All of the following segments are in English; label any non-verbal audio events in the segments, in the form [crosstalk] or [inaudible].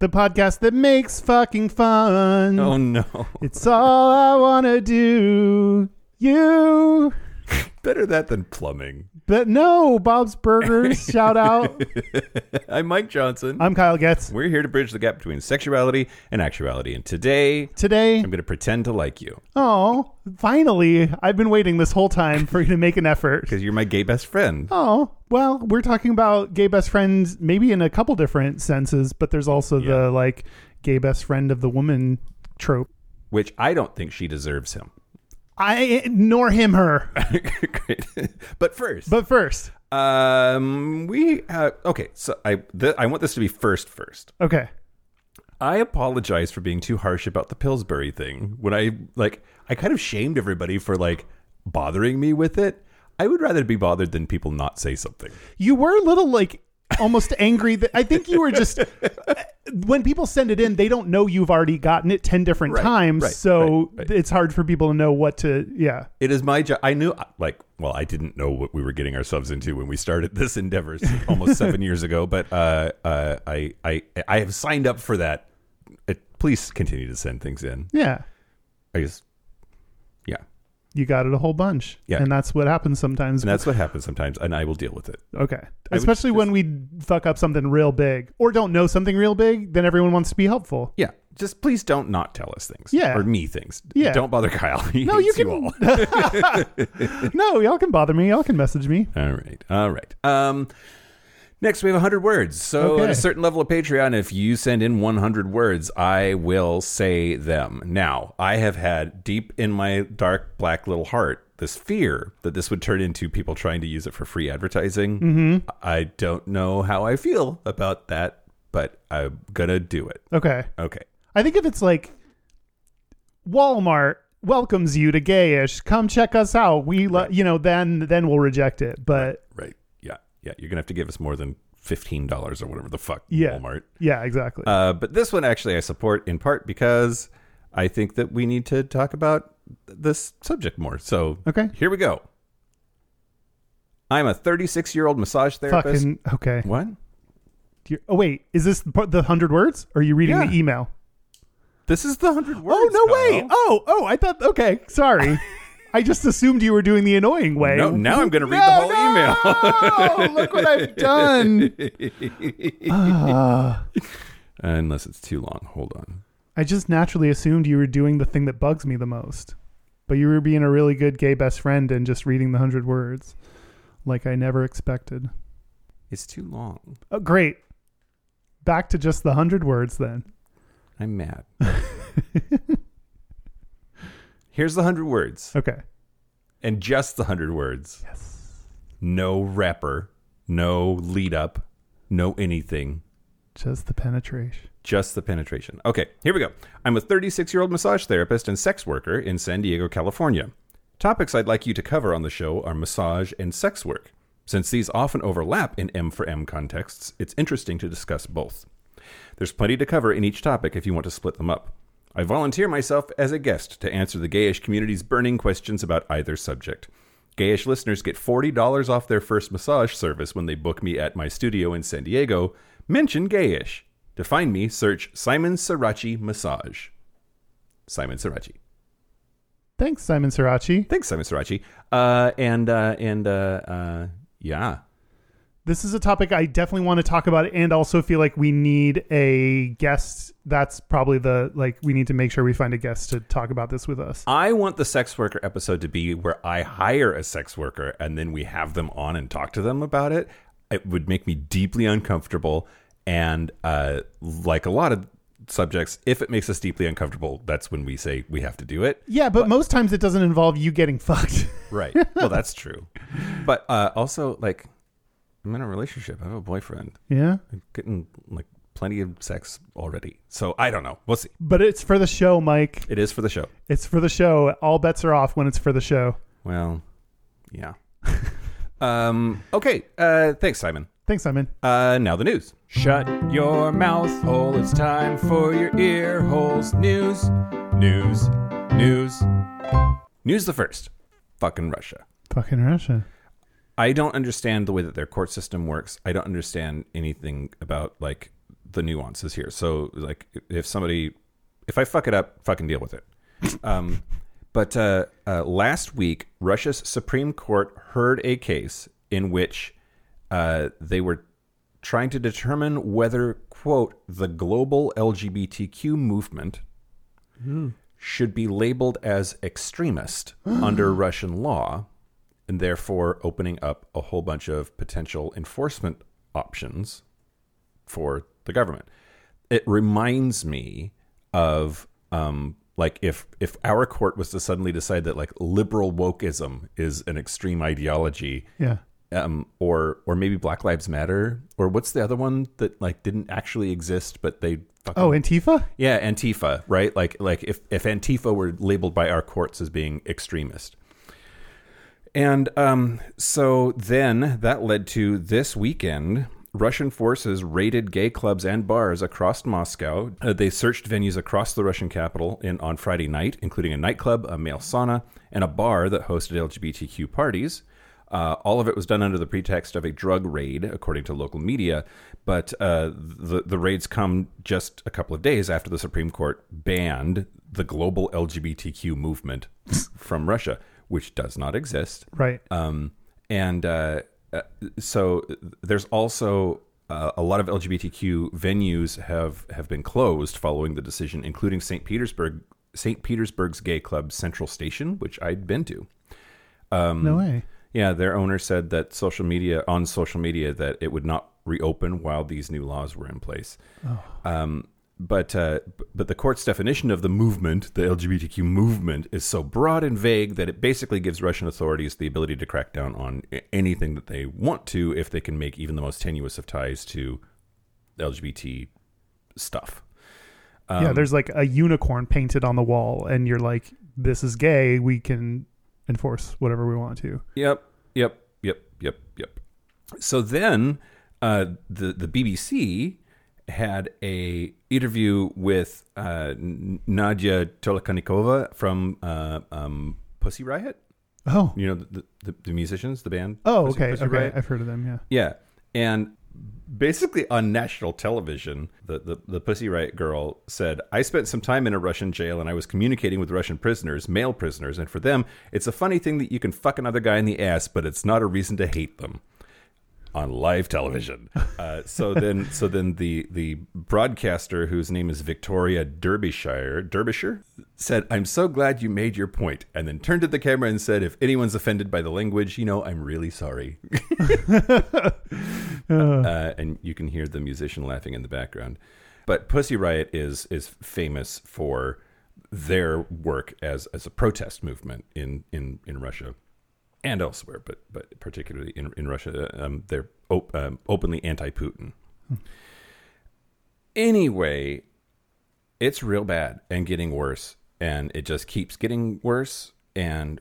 The podcast that makes fucking fun. Oh no, It's all I want to do. You. Better that than plumbing. But no, Bob's Burgers. [laughs] shout out. I'm Mike Johnson. I'm Kyle Getz. We're here to bridge the gap between sexuality and actuality, and today Today, I'm going to pretend to like you oh, finally, I've been waiting this whole time for you to make an effort. because you're my gay best friend. Oh, well, we're talking about gay best friends maybe in a couple different senses, but there's also the like gay best friend of the woman trope. Which I don't think she deserves him. I nor him her. [laughs] Great. but first, But first, um, we uh, okay. So I th- I want this to be first. First, okay. I apologize for being too harsh about the Pillsbury thing. When I like, I kind of shamed everybody for like bothering me with it. I would rather be bothered than people not say something. You were a little like almost angry that I think you were just [laughs] when people send it in, they don't know you've already gotten it 10 different Right, times. right, so right, it's hard for people to know what to, yeah. It is my job. I knew, like, well, I didn't know what we were getting ourselves into when we started this endeavor [laughs] almost seven years ago. But uh, uh, I, I, I have signed up for that. Uh, please continue to send things in. Yeah. I just, yeah, You got it a whole bunch. Yeah. And that's what happens sometimes. and that's what happens sometimes, and I will deal with it. okay. would Especially when we fuck up something real big or don't know something real big, then everyone wants to be helpful. Yeah, just please don't not tell us things. Yeah. or me things. Yeah. don't bother Kyle. [laughs] He No, you hates can. all. [laughs] no, y'all can bother me. Y'all can message me. All right. All right. Um, next, we have 100 words. So, Okay. at a certain level of Patreon, if you send in 100 words, I will say them. Now, I have had deep in my dark, black little heart this fear that this would turn into people trying to use it for free advertising. Mm-hmm. I don't know how I feel about that, but I'm going to do it. Okay. Okay. I think if it's like Walmart welcomes you to gayish, come check us out. We, lo- you know, then then we'll reject it. But. Yeah. You're going to have to give us more than $15 or whatever the fuck, Yeah. Walmart. yeah, exactly. Uh, but this one actually I support in part because I think that we need to talk about this subject more. So Okay. here we go. I'm a 36 year old massage therapist. Fucking okay. what? You're- oh wait, is this the the hundred words? Or are you reading Yeah. the email? This is the hundred words. oh no way! Oh oh, I thought okay. Sorry, [laughs] I just assumed you were doing the annoying way. No, now I'm going to read No, the whole email. no! [laughs] Look what I've done. email. [laughs] Ah. Unless it's too long. Hold on. I just naturally assumed you were doing the thing that bugs me the most, but you were being a really good gay best friend and just reading the hundred words, like I never expected. It's too long. Oh, great. Back to just the hundred words then. I'm mad. [laughs] Here's the hundred words, Okay. and just the hundred words. Yes. No rapper, no lead up, no anything. Just the penetration. Just the penetration. Okay, here we go. I'm a 36 year old massage therapist and sex worker in San Diego, California. Topics I'd like you to cover on the show are massage and sex work. Since these often overlap in M for M contexts, it's interesting to discuss both. There's plenty to cover in each topic if you want to split them up. I volunteer myself as a guest to answer the gayish community's burning questions about either subject. Gayish listeners get $40 off their first massage service when they book me at my studio in San Diego. Mention gayish. To find me, search Simon Srirachi Massage. Simon Srirachi. Thanks, Simon Srirachi. Thanks, Simon Srirachi. Uh, and uh, and uh, uh, yeah, This is a topic I definitely want to talk about and also feel like we need a guest. That's probably the like we need to make sure we find a guest to talk about this with us. I want the sex worker episode to be where I hire a sex worker and then we have them on and talk to them about it. It would make me deeply uncomfortable. And uh, like a lot of subjects, if it makes us deeply uncomfortable, that's when we say we have to do it. Yeah, but, most times it doesn't involve you getting fucked. Right. well, that's true. [laughs] But uh, also, like, I'm in a relationship. I have a boyfriend. yeah. I'm getting like plenty of sex already. So I don't know. We'll see. But it's for the show, Mike. It is for the show. It's for the show. All bets are off when it's for the show. Well, yeah. [laughs] um. Okay. Uh. Thanks, Simon. Thanks, Simon. Uh. Now the news. Shut your mouth hole. It's time for your ear holes. News, news, news. News the first. Fucking Russia. Fucking Russia. I don't understand the way that their court system works. I don't understand anything about like the nuances here. So like if somebody if I fuck it up, fucking deal with it. [laughs] Um, but uh, uh, last week, Russia's Supreme Court heard a case in which uh, they were trying to determine whether quote the global LGBTQ movement should be labeled as extremist [gasps] under Russian law and therefore opening up a whole bunch of potential enforcement options for the government. It reminds me of um, like if if our court was to suddenly decide that like liberal wokeism is an extreme ideology, Yeah. um, or or maybe Black Lives Matter, or what's the other one that like didn't actually exist but they fucking Oh, Antifa? yeah, Antifa, right? Like like if if Antifa were labeled by our courts as being extremist. And um, so then that led to this weekend. Russian forces raided gay clubs and bars across Moscow. Uh, they searched venues across the Russian capital in, on Friday night, including a nightclub, a male sauna, and a bar that hosted LGBTQ parties. Uh, all of it was done under the pretext of a drug raid, according to local media. But uh, the the raids come just a couple of days after the Supreme Court banned the global LGBTQ movement [laughs] from Russia, which does not exist. Right. Um, and uh, uh, so there's also uh, a lot of LGBTQ venues have have been closed following the decision, including St. Petersburg, St. Petersburg's gay club Central Station, which I'd been to. Um, no way. Yeah, their owner said that social media on social media that it would not reopen while these new laws were in place. Um, but uh, but the court's definition of the movement, the LGBTQ movement, is so broad and vague that it basically gives Russian authorities the ability to crack down on anything that they want to if they can make even the most tenuous of ties to LGBT stuff. Um, yeah, there's like a unicorn painted on the wall, and you're like, this is gay. We can enforce whatever we want to. Yep, yep, yep, yep, yep. So then, uh, the the BBC had a interview with uh, Nadia Tolokonnikova from uh, um, Pussy Riot. Oh. You know the, the, the musicians, the band. Oh, Pussy- okay. Pussy okay. Riot? I've heard of them. Yeah. Yeah, and basically on national television, the, the the Pussy Riot girl said, "I spent some time in a Russian jail, and I was communicating with Russian prisoners, male prisoners, and for them, it's a funny thing that you can fuck another guy in the ass, but it's not a reason to hate them." On live television, uh, so then, so then the the broadcaster, whose name is Victoria Derbyshire, Derbyshire, said, "I'm so glad you made your point," and then turned to the camera and said, "If anyone's offended by the language, you know, I'm really sorry." [laughs] [laughs] uh, and you can hear the musician laughing in the background. But Pussy Riot is is famous for their work as as a protest movement in in in Russia and elsewhere, but but particularly in in Russia, um, they're op- um, openly anti-Putin. Anyway, it's real bad and getting worse, and it just keeps getting worse, and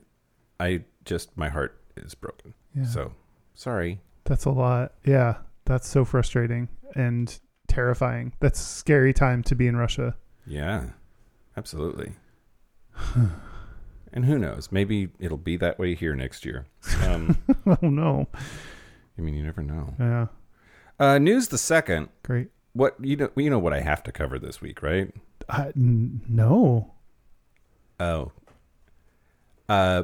I just my heart is broken. Yeah. So sorry. That's a lot. Yeah. That's so frustrating and terrifying. That's a scary time to be in Russia. Yeah, absolutely. [sighs] [sighs] [sighs] and who knows? Maybe it'll be that way here next year. Um, [laughs] oh no. I mean, you never know. Yeah. Uh, news the second. Great. What you know? You know what I have to cover this week, right? Uh, n- no. Oh, uh,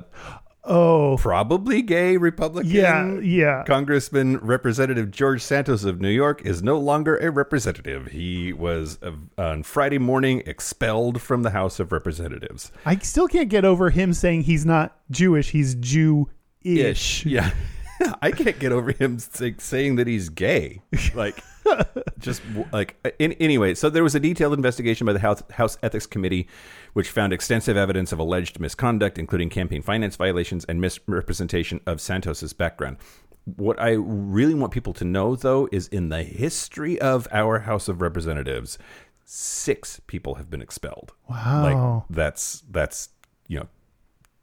Oh. probably gay Republican. Yeah. Yeah. Congressman Representative George Santos of New York is no longer a representative. He was uh, on Friday morning expelled from the House of Representatives. I still can't get over him saying he's not Jewish. He's Jew-ish. Yeah. [laughs] I can't get over him saying that he's gay. Like, [laughs] just like, in, anyway. So there was a detailed investigation by the House, House Ethics Committee, which found extensive evidence of alleged misconduct, including campaign finance violations and misrepresentation of Santos's background. what I really want people to know, though, is in the history of our House of Representatives, six people have been expelled. Wow. Like that's that's you know,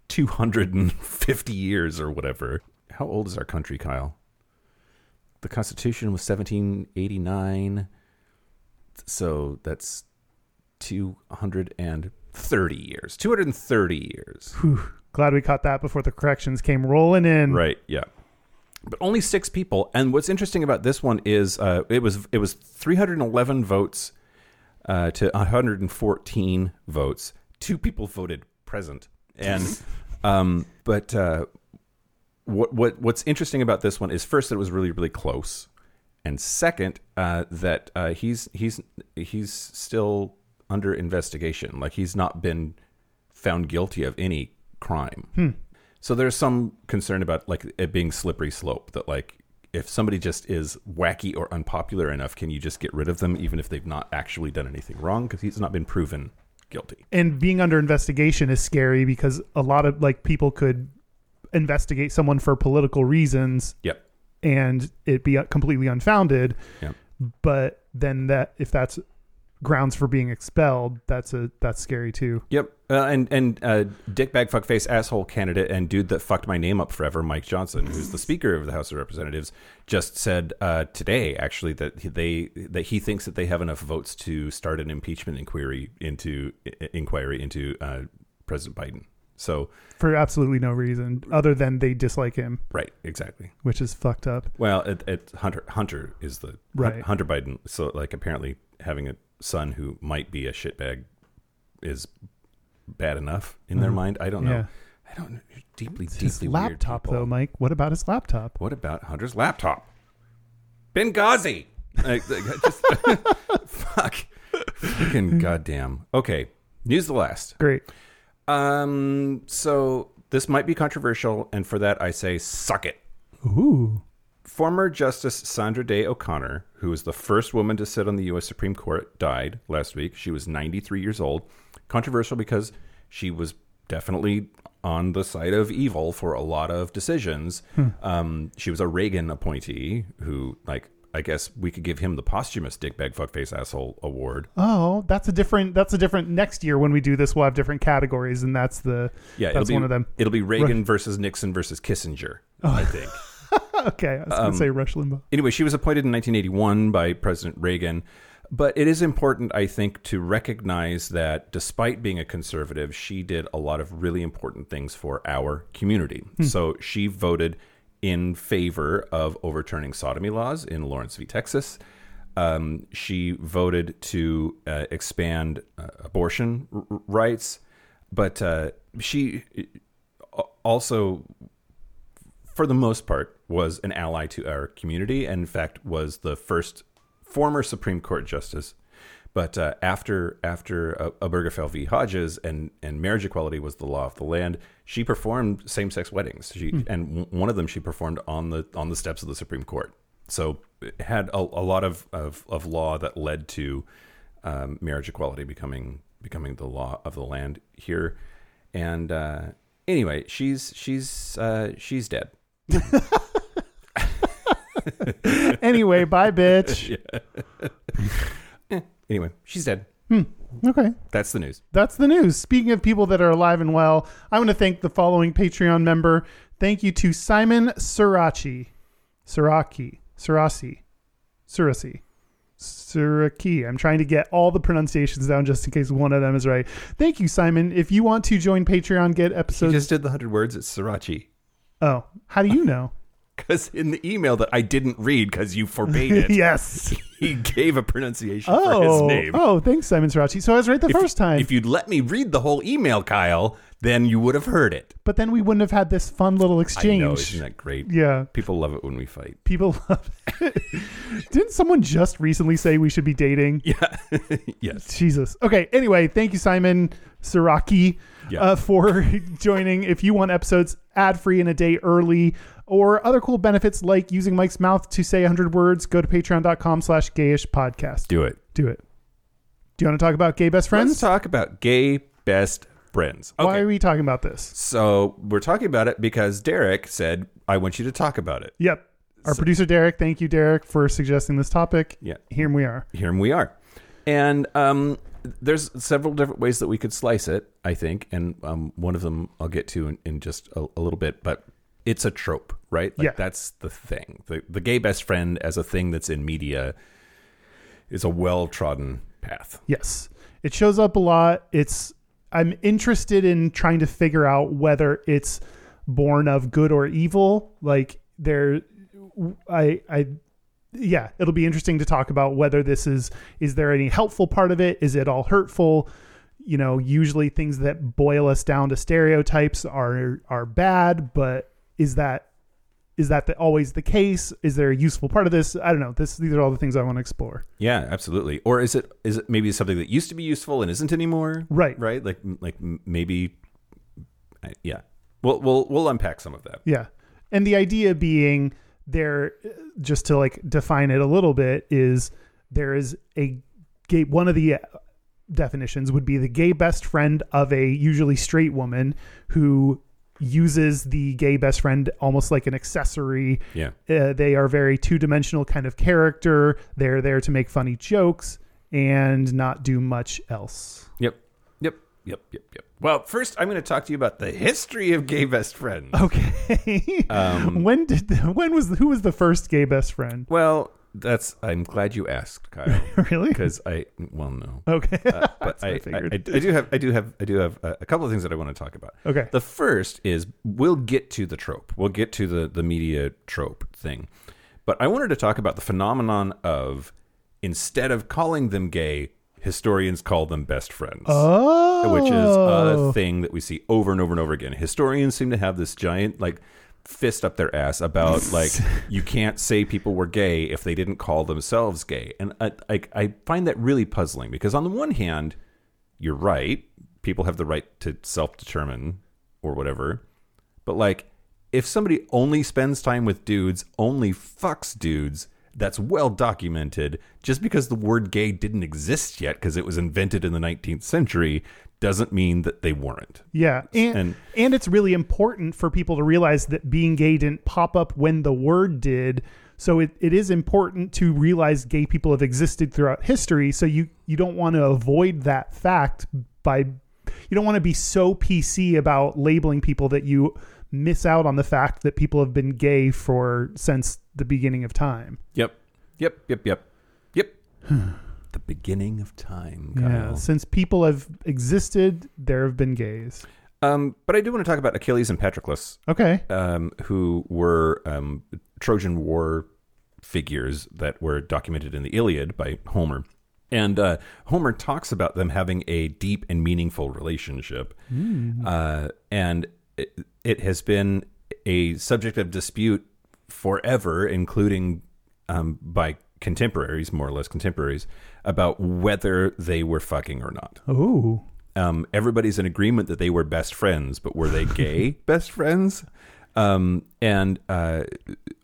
two hundred and fifty years or whatever. How old is our country, Kyle? The Constitution was seventeen eighty nine, so that's two hundred and thirty years. Two hundred and thirty years. Whew. Glad we caught that before the corrections came rolling in. Right. Yeah. But only six people. And what's interesting about this one is uh, it was it was 311 votes uh, to 114 votes. Two people voted present. And [laughs] um, but uh, what what what's interesting about this one is first that it was really really close, and second uh, that uh, he's he's he's still under investigation. Like he's not been found guilty of any crime. So there's some concern about like it being slippery slope that like if somebody just is wacky or unpopular enough, can you just get rid of them even if they've not actually done anything wrong because he's not been proven guilty. And being under investigation is scary because a lot of like people could investigate someone for political reasons Yep. and it be completely unfounded. Yep. But then that if that's grounds for being expelled, that's a that's scary too. Yep. Uh, and and uh, dickbag fuckface asshole candidate and dude that fucked my name up forever, Mike Johnson, who's the Speaker of the House of Representatives, just said uh, today actually that they that he thinks that they have enough votes to start an impeachment inquiry into inquiry into uh, President Biden. So For absolutely no reason other than they dislike him, right, exactly. which is fucked up. Well, it, it, Hunter Hunter is the Right. Hunter Biden. So like apparently having a son who might be a shitbag is bad enough in their Mhm. mind. I don't know. Yeah. I don't know. Deeply, His deeply weird laptop though, Mike. What about his laptop? What about Hunter's laptop? Benghazi. [laughs] Like, like, just, [laughs] fuck. Fucking goddamn. Okay. News the last. Great. Um. So this might be controversial, and for that I say suck it. Ooh. Former Justice Sandra Day O'Connor, who was the first woman to sit on the U.S. Supreme Court, died last week. She was 93 years old. Controversial because she was definitely on the side of evil for a lot of decisions. Um, she was a Reagan appointee who, like, I guess we could give him the posthumous dickbag fuckface asshole award. Oh, that's a different. That's a different. Next year when we do this, we'll have different categories, and that's the. Yeah, that's it'll be one of them. It'll be Reagan versus Nixon versus Kissinger. I think. [laughs] Okay, I was Um, going to say Rush Limbaugh. Anyway, she was appointed in 1981 by President Reagan. But it is important, I think, to recognize that despite being a conservative, she did a lot of really important things for our community. So she voted in favor of overturning sodomy laws in Lawrence v. Texas. Um, she voted to uh, expand uh, abortion r- rights. But uh, she uh, also for the most part, was an ally to our community, and in fact was the first former Supreme Court justice. But uh, after after uh, Obergefell v. Hodges and and marriage equality was the law of the land, she performed same sex weddings. She and w- one of them she performed on the on the steps of the Supreme Court. So it had a, a lot of, of of law that led to um, marriage equality becoming becoming the law of the land here. And uh, anyway, she's she's uh, she's dead. [laughs] [laughs] Anyway, bye, bitch. [laughs] Anyway, she's dead. Hmm. Okay. That's the news. That's the news. Speaking of people that are alive and well, I want to thank the following Patreon member. Thank you to Simon Sirachi. Siraki. Sirasi. Sirasi. Siraki. I'm trying to get all the pronunciations down just in case one of them is right. Thank you, Simon. If you want to join Patreon, get episodes. just did the hundred words. It's Sirachi. oh, how do you know? Because in the email that I didn't read because you forbade it, [laughs] yes. he gave a pronunciation for his Oh, name. oh, thanks, Simon Sirachi. So I was right the If- first time, If you'd let me read the whole email, Kyle, then you would have heard it. but then we wouldn't have had this fun little exchange. I know, isn't that great? yeah. People love it when we fight. People [laughs] love it. Didn't someone just recently say we should be dating? [laughs] Yeah. yes. Jesus. Okay. Anyway, thank you, Simon Siraki, Yeah. uh, for joining. If you want episodes ad free and a day early or other cool benefits like using Mike's mouth to say 100 words, go to patreon.com slash gayish podcast. Do it. Do it. Do you want to talk about gay best friends? Let's talk about gay best friends. Okay. Why are we talking about this? So we're talking about it because Derek said, I want you to talk about it. Yep. Our producer Derek, thank you, Derek, for suggesting this topic. Yeah. Here we are. here we are. And um, there's several different ways that we could slice it, I think. And um, one of them I'll get to in, in just a, a little bit. But it's a trope, right? Like Yeah. That's the thing. The, the gay best friend as a thing that's in media is a well trodden path. Yes. It shows up a lot. It's I'm interested in trying to figure out whether it's born of good or evil. Like there I I yeah, it'll be interesting to talk about whether this is is there any helpful part of it? Is it all hurtful? You know, usually things that boil us down to stereotypes are are bad, but is that is that the, always the case? Is there a useful part of this? I don't know. This these are all the things I want to explore. Yeah, absolutely. Or is it is it maybe something that used to be useful and isn't anymore? Right. Right. Like like maybe. Yeah. We'll we'll we'll unpack some of that. Yeah. And the idea being there just to like define it a little bit is there is a gay one of the uh, definitions would be the gay best friend of a usually straight woman who uses the gay best friend almost like an accessory Yeah. uh, they are very two-dimensional kind of character they're there to make funny jokes and not do much else Yep. Yep. Yep. Yep. Yep. Well, first, I'm going to talk to you about the history of gay best friends. okay [laughs] Um, when did when was who was the first gay best friend Well, that's. I'm glad you asked, Kyle, [laughs] really because I. Well, no, okay uh, but [laughs] I I, I, I, do have. I do have. I do have a, a couple of things that I want to talk about. Okay. The first is we'll get to the trope. We'll get to the the media trope thing, but I wanted to talk about the phenomenon of instead of calling them gay, historians call them best friends. Oh, which is a thing that we see over and over and over again. Historians seem to have this giant like fist up their ass about [laughs] like you can't say people were gay if they didn't call themselves gay, and I, I I find that really puzzling because on the one hand, you're right, people have the right to self determine or whatever, but like if somebody only spends time with dudes, only fucks dudes. That's well documented. Just because the word gay didn't exist yet, because it was invented in the 19th century, doesn't mean that they weren't. Yeah, and, And- and it's really important for people to realize that being gay didn't pop up when the word did. So it, it is important to realize gay people have existed throughout history. So you you don't want to avoid that fact by you don't want to be so PC about labeling people that you miss out on the fact that people have been gay for since the beginning of time. Yep. Yep. Yep. Yep. Yep. [sighs] [sighs] [sighs] the beginning of time. Yeah, since people have existed, there have been gays. Um, but I do want to talk about Achilles and Patroclus, Okay. um, who were um, Trojan War figures that were documented in the Iliad by Homer. And uh, Homer talks about them having a deep and meaningful relationship. Uh, and it, it has been a subject of dispute forever, including um, by contemporaries, more or less contemporaries, about whether they were fucking or not. Oh. Um, everybody's in agreement that they were best friends, but were they gay [laughs] best friends? Um, and uh,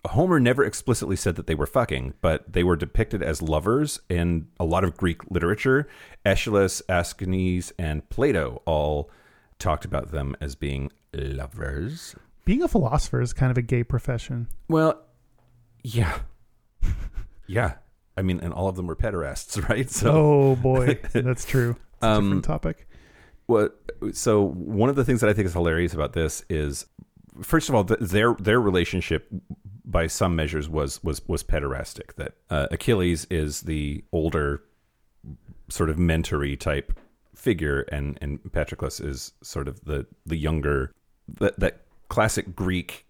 Homer never explicitly said that they were fucking, but they were depicted as lovers in a lot of Greek literature. Aeschylus, Aeschines, and Plato all talked about them as being lovers. Being a philosopher is kind of a gay profession. Well, yeah, [laughs] yeah. I mean, and all of them were pederasts, [laughs] right? So, oh boy, [laughs] that's true. It's a Um, different topic. what so one of the things that I think is hilarious about this is first of all th- their their relationship by some measures was was was pederastic that uh, Achilles is the older sort of mentory type figure and and Patroclus is sort of the the younger that that classic Greek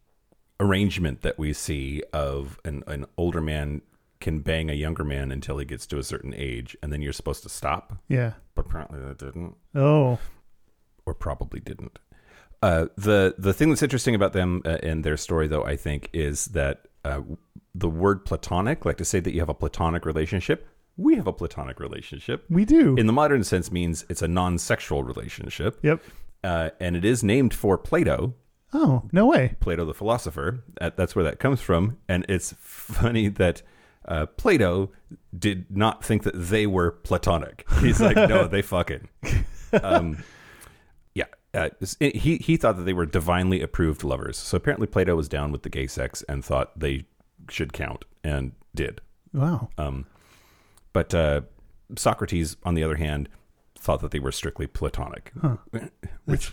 arrangement that we see of an an older man can bang a younger man until he gets to a certain age and then you're supposed to stop Yeah. but apparently that didn't Oh. or probably didn't. Uh, the the thing that's interesting about them uh, and their story, though, I think, is that uh, the word platonic, like to say that you have a platonic relationship, we have a platonic relationship. We do. In the modern sense, means it's a non-sexual relationship, yep. uh, and it is named for Plato, Oh, no way. Plato the philosopher. That, that's where that comes from, and it's [laughs] funny that. Uh, Plato did not think that they were platonic. He's like, no, they fucking. Um, yeah, uh, he he thought that they were divinely approved lovers. So apparently Plato was down with the gay sex and thought they should count and did. Wow. Um, but uh, Socrates, on the other hand, thought that they were strictly Platonic, which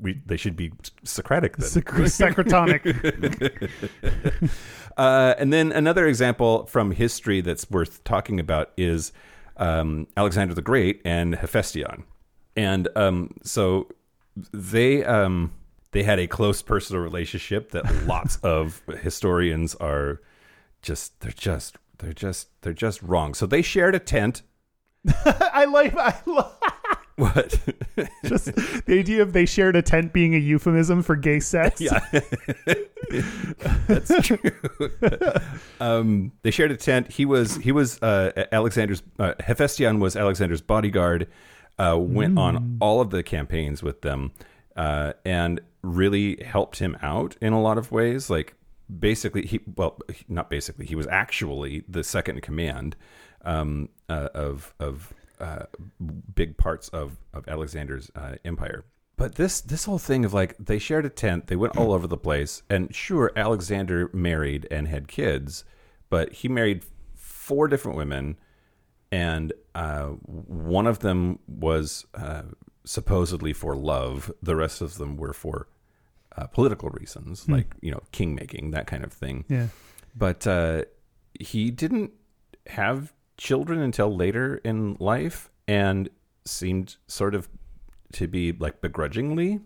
we they should be Socratic then. Soc- Secretonic. [laughs] Uh, and then another example from history that's worth talking about is um, Alexander the Great and Hephaestion. And um, so they um, they had a close personal relationship that lots [laughs] of historians are just they're just they're just they're just wrong. So they shared a tent. [laughs] I like. I love What? [laughs] just the idea of they shared a tent being a euphemism for gay sex. [laughs] yeah, that's true. [laughs] um, they shared a tent. He was he was uh, Alexander's uh, Hephaestion was Alexander's bodyguard. Uh, went on all of the campaigns with them, uh, and really helped him out in a lot of ways. Like basically, he well, not basically, he was actually the second in command um, uh, of of uh, big parts of of Alexander's uh, empire. But this this whole thing of like they shared a tent, they went all over the place, and sure, Alexander married and had kids, but he married four different women, and uh, one of them was uh, supposedly for love. The rest of them were for uh, political reasons, like you know, king making that kind of thing Yeah. but uh, he didn't have children until later in life and seemed sort of to be like begrudgingly.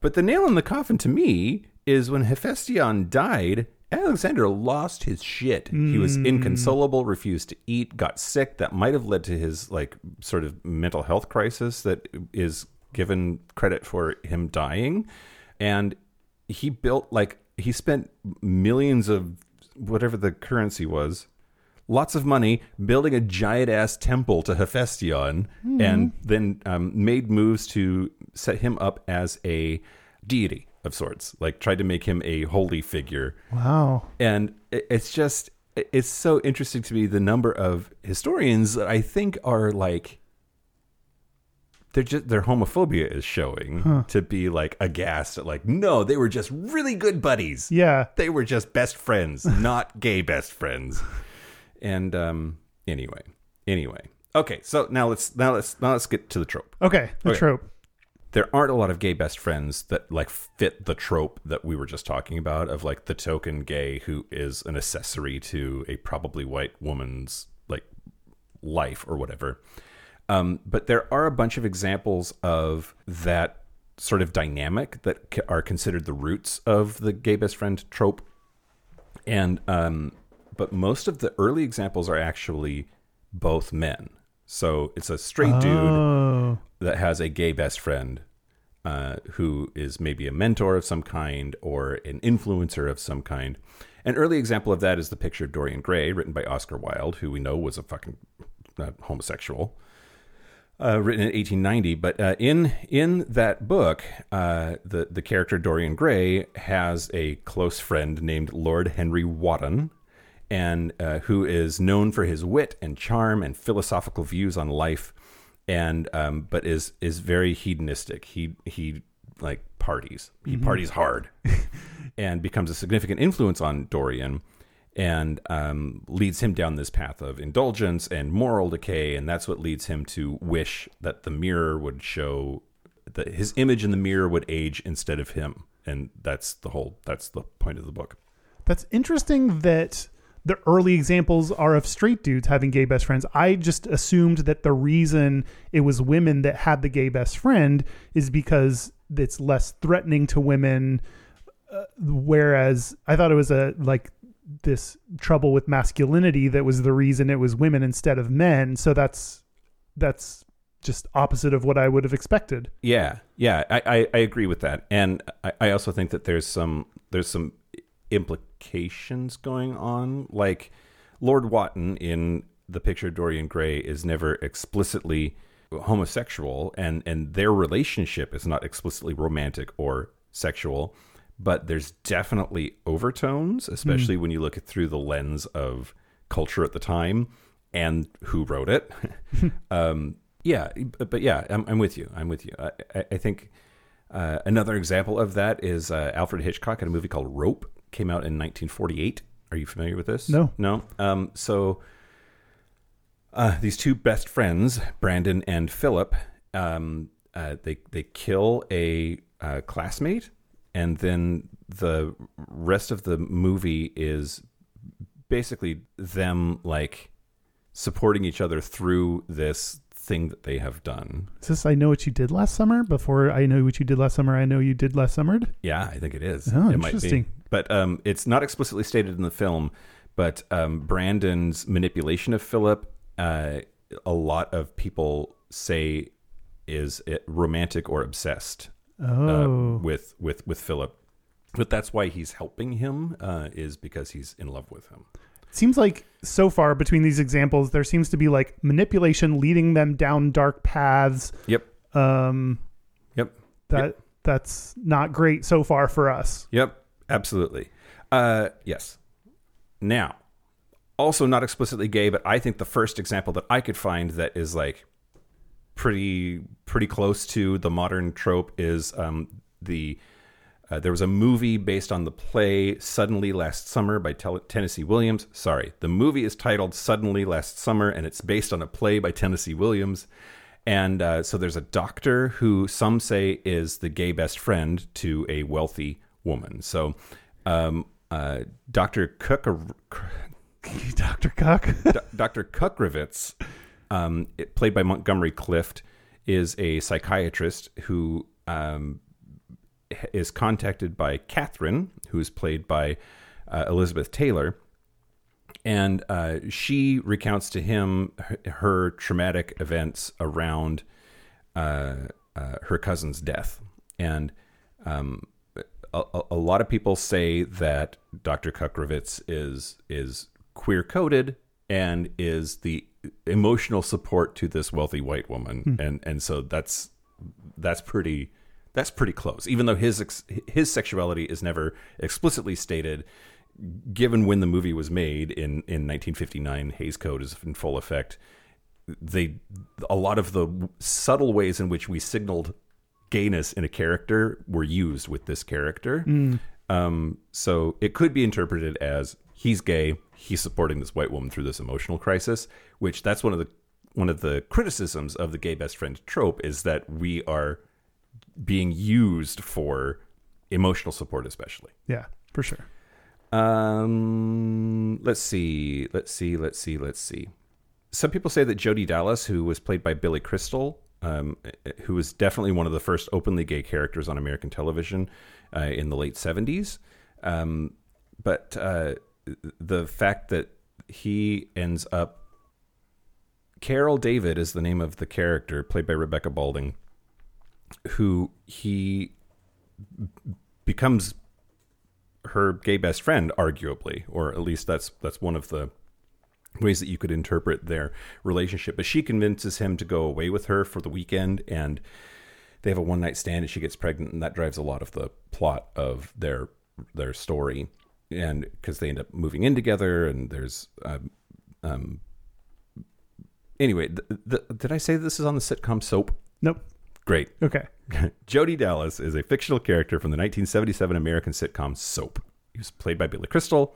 But the nail in the coffin to me is when Hephaestion died, Alexander lost his shit. He was hmm. inconsolable, refused to eat, got sick. That might have led to his like sort of mental health crisis that is given credit for him dying. And he built like he spent millions of whatever the currency was lots of money building a giant ass temple to Hephaestion and then um, made moves to set him up as a deity of sorts like tried to make him a holy figure Wow. and it's just it's so interesting to me the number of historians that I think are like they're just their homophobia is showing to be like aghast at like no they were just really good buddies Yeah. they were just best friends, not gay best friends. [laughs] And um anyway, anyway. Okay, so now let's now let's now let's get to the trope. Okay. The Okay. trope. There aren't a lot of gay best friends that like fit the trope that we were just talking about of like the token gay who is an accessory to a probably white woman's like life or whatever. Um, but there are a bunch of examples of that sort of dynamic that are considered the roots of the gay best friend trope. And um, but most of the early examples are actually both men. So it's a straight dude Oh. that has a gay best friend uh, who is maybe a mentor of some kind or an influencer of some kind. An early example of that is the picture of Dorian Gray, written by Oscar Wilde, who we know was a fucking uh, homosexual. Uh, written in 1890, but uh, in in that book, uh, the the character Dorian Gray has a close friend named Lord Henry Wotton, and uh, who is known for his wit and charm and philosophical views on life, and um, but is is very hedonistic. He he like parties. He parties hard, [laughs] and becomes a significant influence on Dorian, and um, leads him down this path of indulgence and moral decay, and that's what leads him to wish that the mirror would show that his image in the mirror would age instead of him, and that's the whole that's the point of the book. That's interesting that the early examples are of straight dudes having gay best friends. I just assumed that the reason it was women that had the gay best friend is because it's less threatening to women. Uh, whereas I thought it was a like this trouble with masculinity that was the reason it was women instead of men. So that's that's just opposite of what I would have expected. Yeah, yeah, I, I, I agree with that, and I, I also think that there's some there's some implications going on. Like Lord Wotton in the picture of Dorian Gray is never explicitly homosexual, and and their relationship is not explicitly romantic or sexual, but there's definitely overtones, especially when you look at through the lens of culture at the time and who wrote it. [laughs] [laughs] um, yeah, but, but yeah, I'm, I'm with you. I'm with you. I, I, I think uh, another example of that is uh, Alfred Hitchcock had a movie called Rope, came out in 1948. Are you familiar with this? No. No. Um, so uh, these two best friends, Brandon and Philip, um, uh, they they kill a uh, classmate, and then the rest of the movie is basically them like supporting each other through this thing that they have done. Is this I know what you did last summer? Before I know what you did last summer, I know you did last summer. Yeah, I think it is. Oh, it might interesting. But um, it's not explicitly stated in the film. But um, Brandon's manipulation of Philip, uh, a lot of people say, is it romantic or obsessed uh, Oh, with with with Philip. But that's why he's helping him uh, is because he's in love with him. seems like so far between these examples, there seems to be like manipulation leading them down dark paths. Yep. Um, Yep. that that's not great so far for us. Yep, absolutely. Uh, yes. Now, also not explicitly gay, but I think the first example that I could find that is like pretty pretty close to the modern trope is um, the uh, there was a movie based on the play Suddenly Last Summer by Tennessee Williams. Sorry, the movie is titled Suddenly Last Summer, and it's based on a play by Tennessee Williams. And uh, so there's a doctor who some say is the gay best friend to a wealthy woman. So um, uh, Dr. Cook, Dr. Cuck. Dr. Cukrowicz, um, it- played by Montgomery Clift, is a psychiatrist who um, is contacted by Catherine, who is played by uh, Elizabeth Taylor. And uh, she recounts to him her, her traumatic events around uh, uh, her cousin's death. And um, a, a- lot of people say that Dr. Cukrowicz is is queer coded and is the emotional support to this wealthy white woman, hmm. and and so that's that's pretty that's pretty close. Even though his ex, his sexuality is never explicitly stated, given when the movie was made in in 1959, Hays Code is in full effect. They a lot of the subtle ways in which we signaled gayness in a character were used with this character. Um, so it could be interpreted as he's gay, he's supporting this white woman through this emotional crisis, which that's one of the one of the criticisms of the gay best friend trope is that we are being used for emotional support especially. yeah, for sure. Um, let's see, let's see, let's see, let's see. Some people say that Jodie Dallas, who was played by Billy Crystal, um, who was definitely one of the first openly gay characters on American television uh, in the late seventies, um, but uh, the fact that he ends up Carol David is the name of the character played by Rebecca Balding, who he becomes her gay best friend, arguably, or at least that's that's one of the ways that you could interpret their relationship. But she convinces him to go away with her for the weekend, and they have a one night stand, and she gets pregnant, and that drives a lot of the plot of their their story. And because they end up moving in together, and there's um, um anyway, th- th- did I say this is on the sitcom Soap? Nope. Great. Okay. [laughs] Jodie Dallas is a fictional character from the 1977 American sitcom Soap. He was played by Billy Crystal,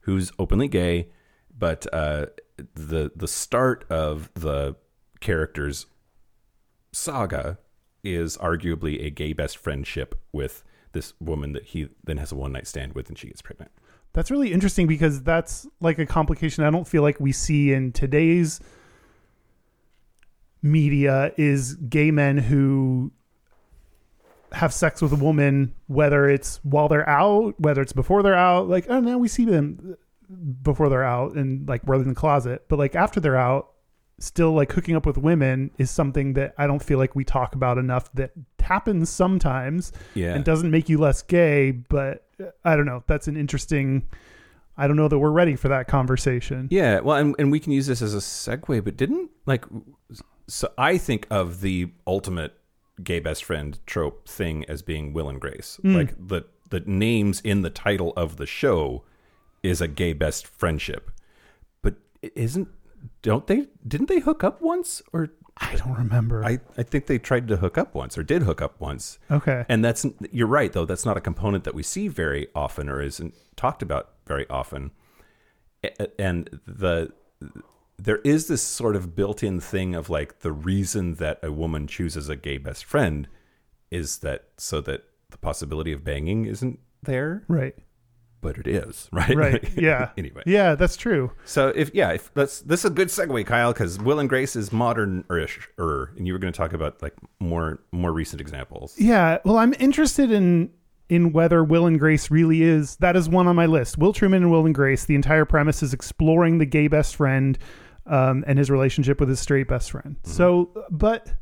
who's openly gay, but uh, the the start of the character's saga is arguably a gay best friendship with this woman that he then has a one night stand with, and she gets pregnant. That's really interesting because that's like a complication I don't feel like we see in today's media is gay men who have sex with a woman, whether it's while they're out, whether it's before they're out. Like, oh, now we see them before they're out and like we're in the closet, but like after they're out, still like hooking up with women is something that I don't feel like we talk about enough. That happens sometimes Yeah, and doesn't make you less gay, but uh, I don't know. That's an interesting. I don't know that we're ready for that conversation. Yeah, well, and, and we can use this as a segue, but didn't like so I think of the ultimate gay best friend trope thing as being Will and Grace. Like the the names in the title of the show is a gay best friendship. But isn't don't they didn't they hook up once or I don't remember. I, I think they tried to hook up once or did hook up once. okay. And that's you're right though. That's not a component that we see very often or isn't talked about very often. And the there is this sort of built-in thing of like the reason that a woman chooses a gay best friend is that so that the possibility of banging isn't there, Right. But it is, [laughs] right? Right. [laughs] Yeah. anyway, Yeah, that's true. so if yeah, if that's this is a good segue, Kyle, because Will and Grace is modern-ish, er, and you were going to talk about like more more recent examples. Yeah. Well, I'm interested in in whether Will and Grace really is that is one on my list. Will Truman and Will and Grace. The entire premise is exploring the gay best friend um, and his relationship with his straight best friend. So, but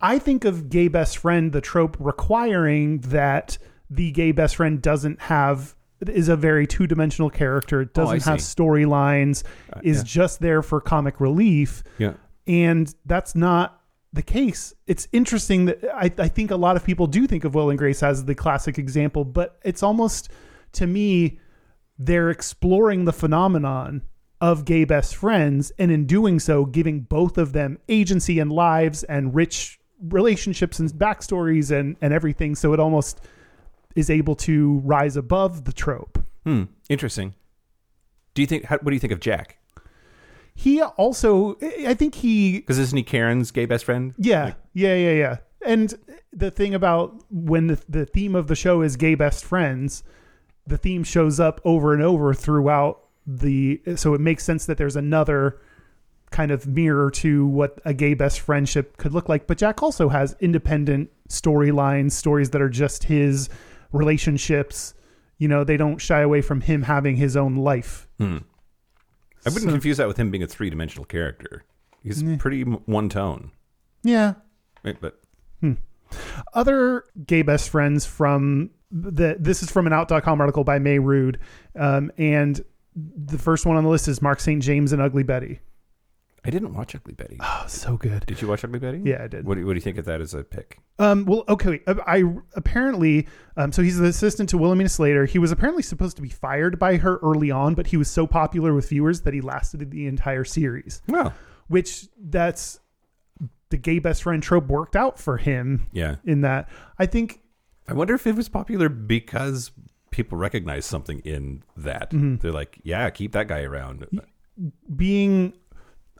I think of gay best friend the trope requiring that the gay best friend doesn't have is a very two dimensional character. It oh, Doesn't have see. storylines. Uh, is yeah. just there for comic relief Yeah, and that's not the case. It's interesting that I, I think a lot of people do think of Will and Grace as the classic example, but it's almost to me they're exploring the phenomenon of gay best friends, and in doing so, giving both of them agency and lives and rich relationships and backstories and and everything. So it almost is able to rise above the trope. hmm, interesting. Do you think? How, what do you think of Jack? He also, I think he Because isn't he Karen's gay best friend? Yeah, yeah, yeah, yeah. And the thing about when the the theme of the show is gay best friends, the theme shows up over and over throughout the. So it makes sense that there's another kind of mirror to what a gay best friendship could look like. But Jack also has independent storylines, stories that are just his relationships. You know, they don't shy away from him having his own life. Hmm. I wouldn't So- confuse that with him being a three dimensional character. He's pretty one tone. Yeah, But other gay best friends from the this is from an out.com article by Mey Rude. Um, and the first one on the list is Marc St. James and Ugly Betty. I didn't watch Ugly Betty. Oh, so good. Did you watch Ugly Betty? Yeah, I did. What do, what do you think of that as a pick? Um, well, okay. wait. Uh, I apparently, um, so he's the assistant to Wilhelmina Slater. He was apparently supposed to be fired by her early on, but he was so popular with viewers that he lasted the entire series. Well, Which that's the gay best friend trope worked out for him yeah. in that. I think I wonder if it was popular because people recognize something in that. Mm-hmm. They're like, yeah, keep that guy around. being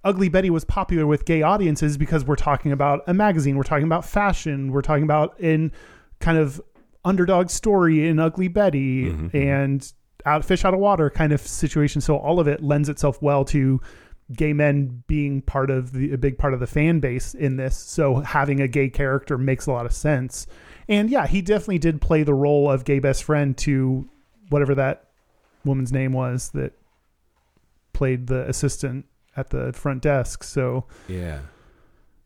Ugly Betty was popular with gay audiences because we're talking about a magazine, we're talking about fashion, we're talking about in kind of underdog story in Ugly Betty mm-hmm, mm-hmm. and out fish out of water kind of situation. So all of it lends itself well to gay men being part of the a big part of the fan base in this. So having a gay character makes a lot of sense. And yeah, he definitely did play the role of gay best friend to whatever that woman's name was that played the assistant at the front desk. So Yeah.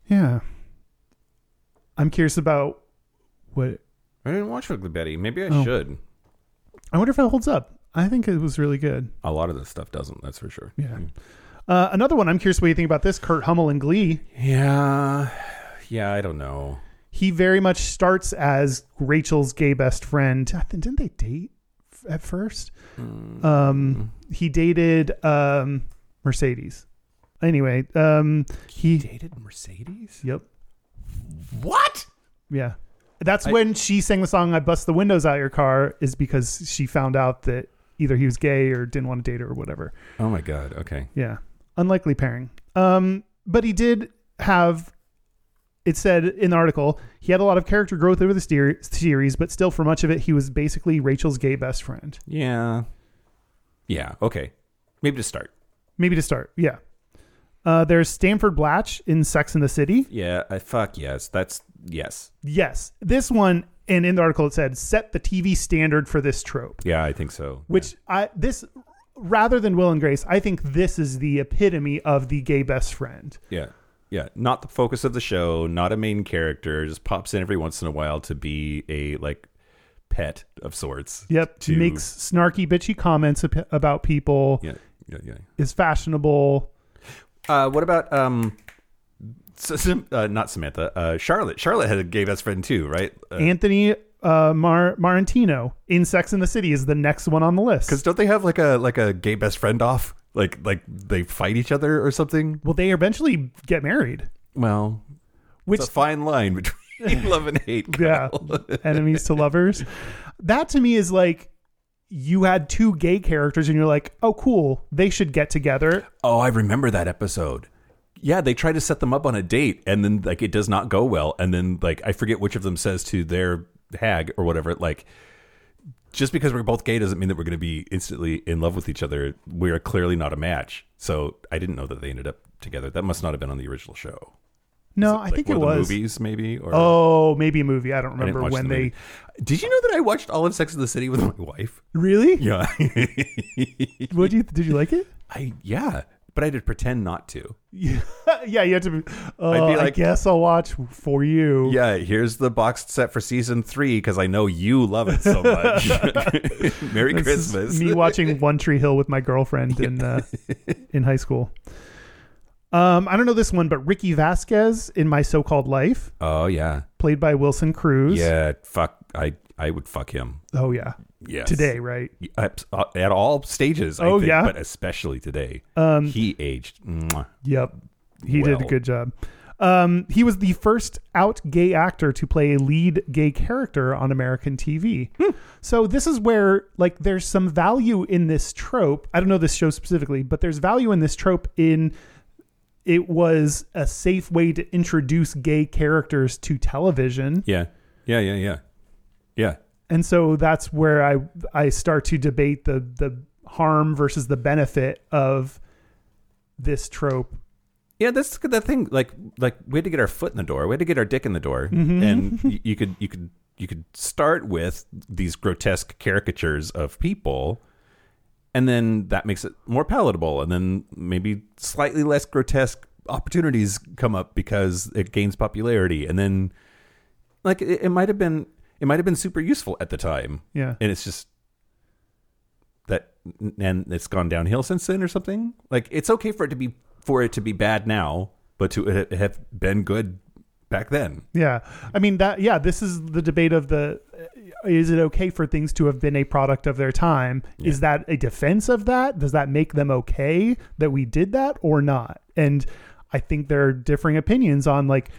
yeah, I'm curious about what. I didn't watch Ugly Betty. Maybe I Oh. should. I wonder if it holds up. I think it was really good. A lot of this stuff doesn't, that's for sure. Yeah. Uh, another one. I'm curious what you think about this. Kurt Hummel and Glee. Yeah. Yeah, I don't know. He very much starts as Rachel's gay best friend. Didn't they date f- at first? Um, he dated um, Mercedes. Anyway, um, he. Dated Mercedes? Yep. What? Yeah. That's I- when she sang the song I Bust the Windows Out Your Car is because she found out that either he was gay or didn't want to date her or whatever. Oh my god. Okay. Yeah. Unlikely pairing. Um, but he did have it said in the article, he had a lot of character growth over the series, but still for much of it he was basically Rachel's gay best friend. Yeah. Yeah. Okay. Maybe to start. Maybe to start. Yeah. Uh, there's Stanford Blatch in Sex in the City. Yeah. I fuck yes. That's yes. Yes. This one and in the article it said set the TV standard for this trope. Yeah, I think so. which I this rather than Will and Grace, I think this is the epitome of the gay best friend. Yeah. Yeah. Not the focus of the show, not a main character, just pops in every once in a while to be a like pet of sorts. Yep, To- makes snarky, bitchy comments about people. Yeah. Yeah. Yeah. Is fashionable. Uh, what about um, uh, not Samantha, uh, Charlotte. Charlotte had a gay best friend too, right? Anthony uh, Mar- Marentino in Sex in the City is the next one on the list. Because don't they have like a like a gay best friend off? Like like they fight each other or something? well, they eventually get married. Well, Which it's a fine line between [laughs] love and hate. yeah, [laughs] enemies to lovers. That to me is like you had two gay characters and you're like, oh, cool, they should get together. Oh, I remember that episode. Yeah, they try to set them up on a date, and then like it does not go well, and then like I forget which of them says to their hag or whatever, like just because we're both gay doesn't mean that we're going to be instantly in love with each other. We are clearly not a match. So I didn't know that they ended up together. That must not have been on the original show. No, I Like think it was. movies, maybe. Or Oh, maybe a movie. I don't remember watch when the they. Did you know that I watched all of Sex in the City with my wife? Really? Yeah. [laughs] What do you did you like it? I yeah, but I did pretend not to. Yeah, [laughs] yeah. You had to. Be, oh, I'd be I guess I'll watch for you. Yeah, here's the boxed set for season three because I know you love it so much. [laughs] Merry This Christmas. me watching One Tree Hill with my girlfriend in uh, in high school. Um, I don't know this one, but Rickie Vasquez in My So-Called Life, Oh yeah, played by Wilson Cruz. yeah. Fuck, I I would fuck him. Oh yeah. Yes. Today, right? At, uh, at all stages. I Oh, think, yeah? but especially today. Um, he aged. Yep. He did a good job. Um, he was the first out gay actor to play a lead gay character on American TV. So this is where like there's some value in this trope. I don't know this show specifically, but there's value in this trope in it was a safe way to introduce gay characters to television. Yeah, yeah, yeah, yeah, yeah. And so that's where I I start to debate the the harm versus the benefit of this trope. Yeah, that's the thing. Like, like we had to get our foot in the door. We had to get our dick in the door, Mm-hmm. and [laughs] y- you could, you could, you could start with these grotesque caricatures of people, and then that makes it more palatable, and then maybe slightly less grotesque opportunities come up because it gains popularity, and then, like, it, it might have been, it might have been super useful at the time, Yeah. and it's just that and it's gone downhill since then or something. Like it's okay for it to be for it to be bad now but to have been good back then. Yeah. I mean that yeah, this is the debate of the is it okay for things to have been a product of their time? Is that a defense of that? Does that make them okay that we did that or not? And I think there are differing opinions on like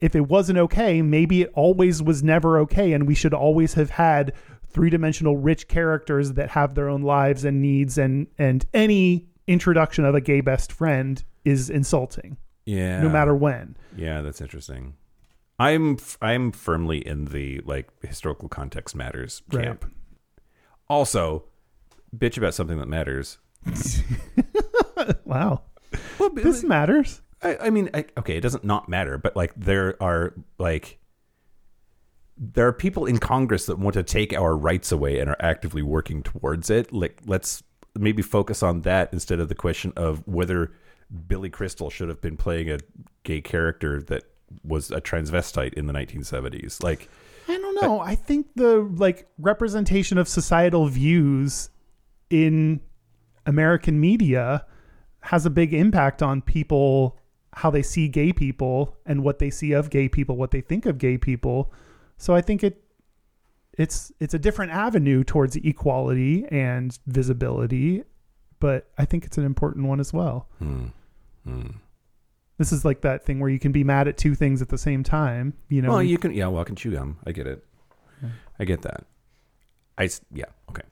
if it wasn't okay, maybe it always was never okay and we should always have had three-dimensional rich characters that have their own lives and needs and and any introduction of a gay best friend is insulting yeah no matter when. yeah that's interesting i'm i'm firmly in the like historical context matters Right. camp also bitch about something that matters [laughs] Wow. well, This matters. I, I mean, I, okay, it doesn't not matter, but like there are like there are people in Congress that want to take our rights away and are actively working towards it. Like, let's maybe focus on that instead of the question of whether Billy Crystal should have been playing a gay character that was a transvestite in the 1970s. Like, I don't know. I think the like representation of societal views in American media has a big impact on people how they see gay people and what they see of gay people, what they think of gay people. So I think it it's it's a different avenue towards equality and visibility, but I think it's an important one as well. hmm, hmm. This is like that thing where you can be mad at two things at the same time, you know. well, you can, yeah, well, I can chew gum. I get it. I get that. I yeah okay.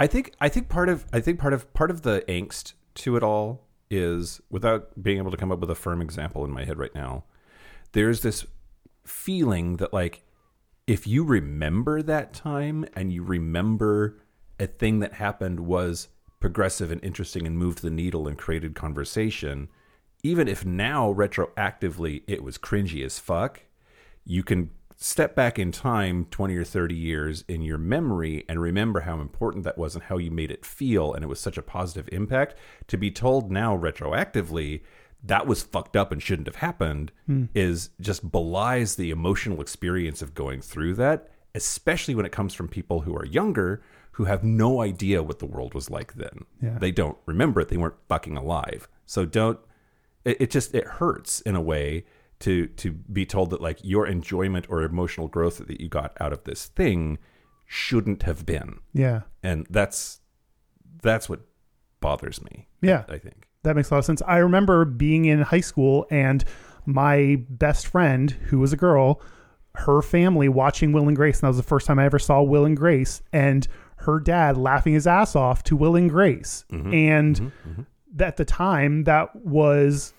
I think I think part of I think part of part of the angst to it all is without being able to come up with a firm example in my head right now. There's this feeling that like if you remember that time and you remember a thing that happened was progressive and interesting and moved the needle and created conversation, even if now retroactively it was cringy as fuck, you can step back in time 20 or 30 years in your memory and remember how important that was and how you made it feel and it was such a positive impact. To be told now retroactively that was fucked up and shouldn't have happened hmm. is just belies the emotional experience of going through that especially when it comes from people who are younger who have no idea what the world was like then. Yeah. they don't remember it. They weren't fucking alive. So don't it, it just it hurts in a way to to be told that like your enjoyment or emotional growth that you got out of this thing shouldn't have been yeah. and that's that's what bothers me Yeah. i think That makes a lot of sense. I remember being in high school and my best friend, who was a girl, her family watching Will and Grace. And that was the first time I ever saw Will and Grace. And her dad laughing his ass off to Will and Grace, mm-hmm. and mm-hmm. Mm-hmm. At the time that was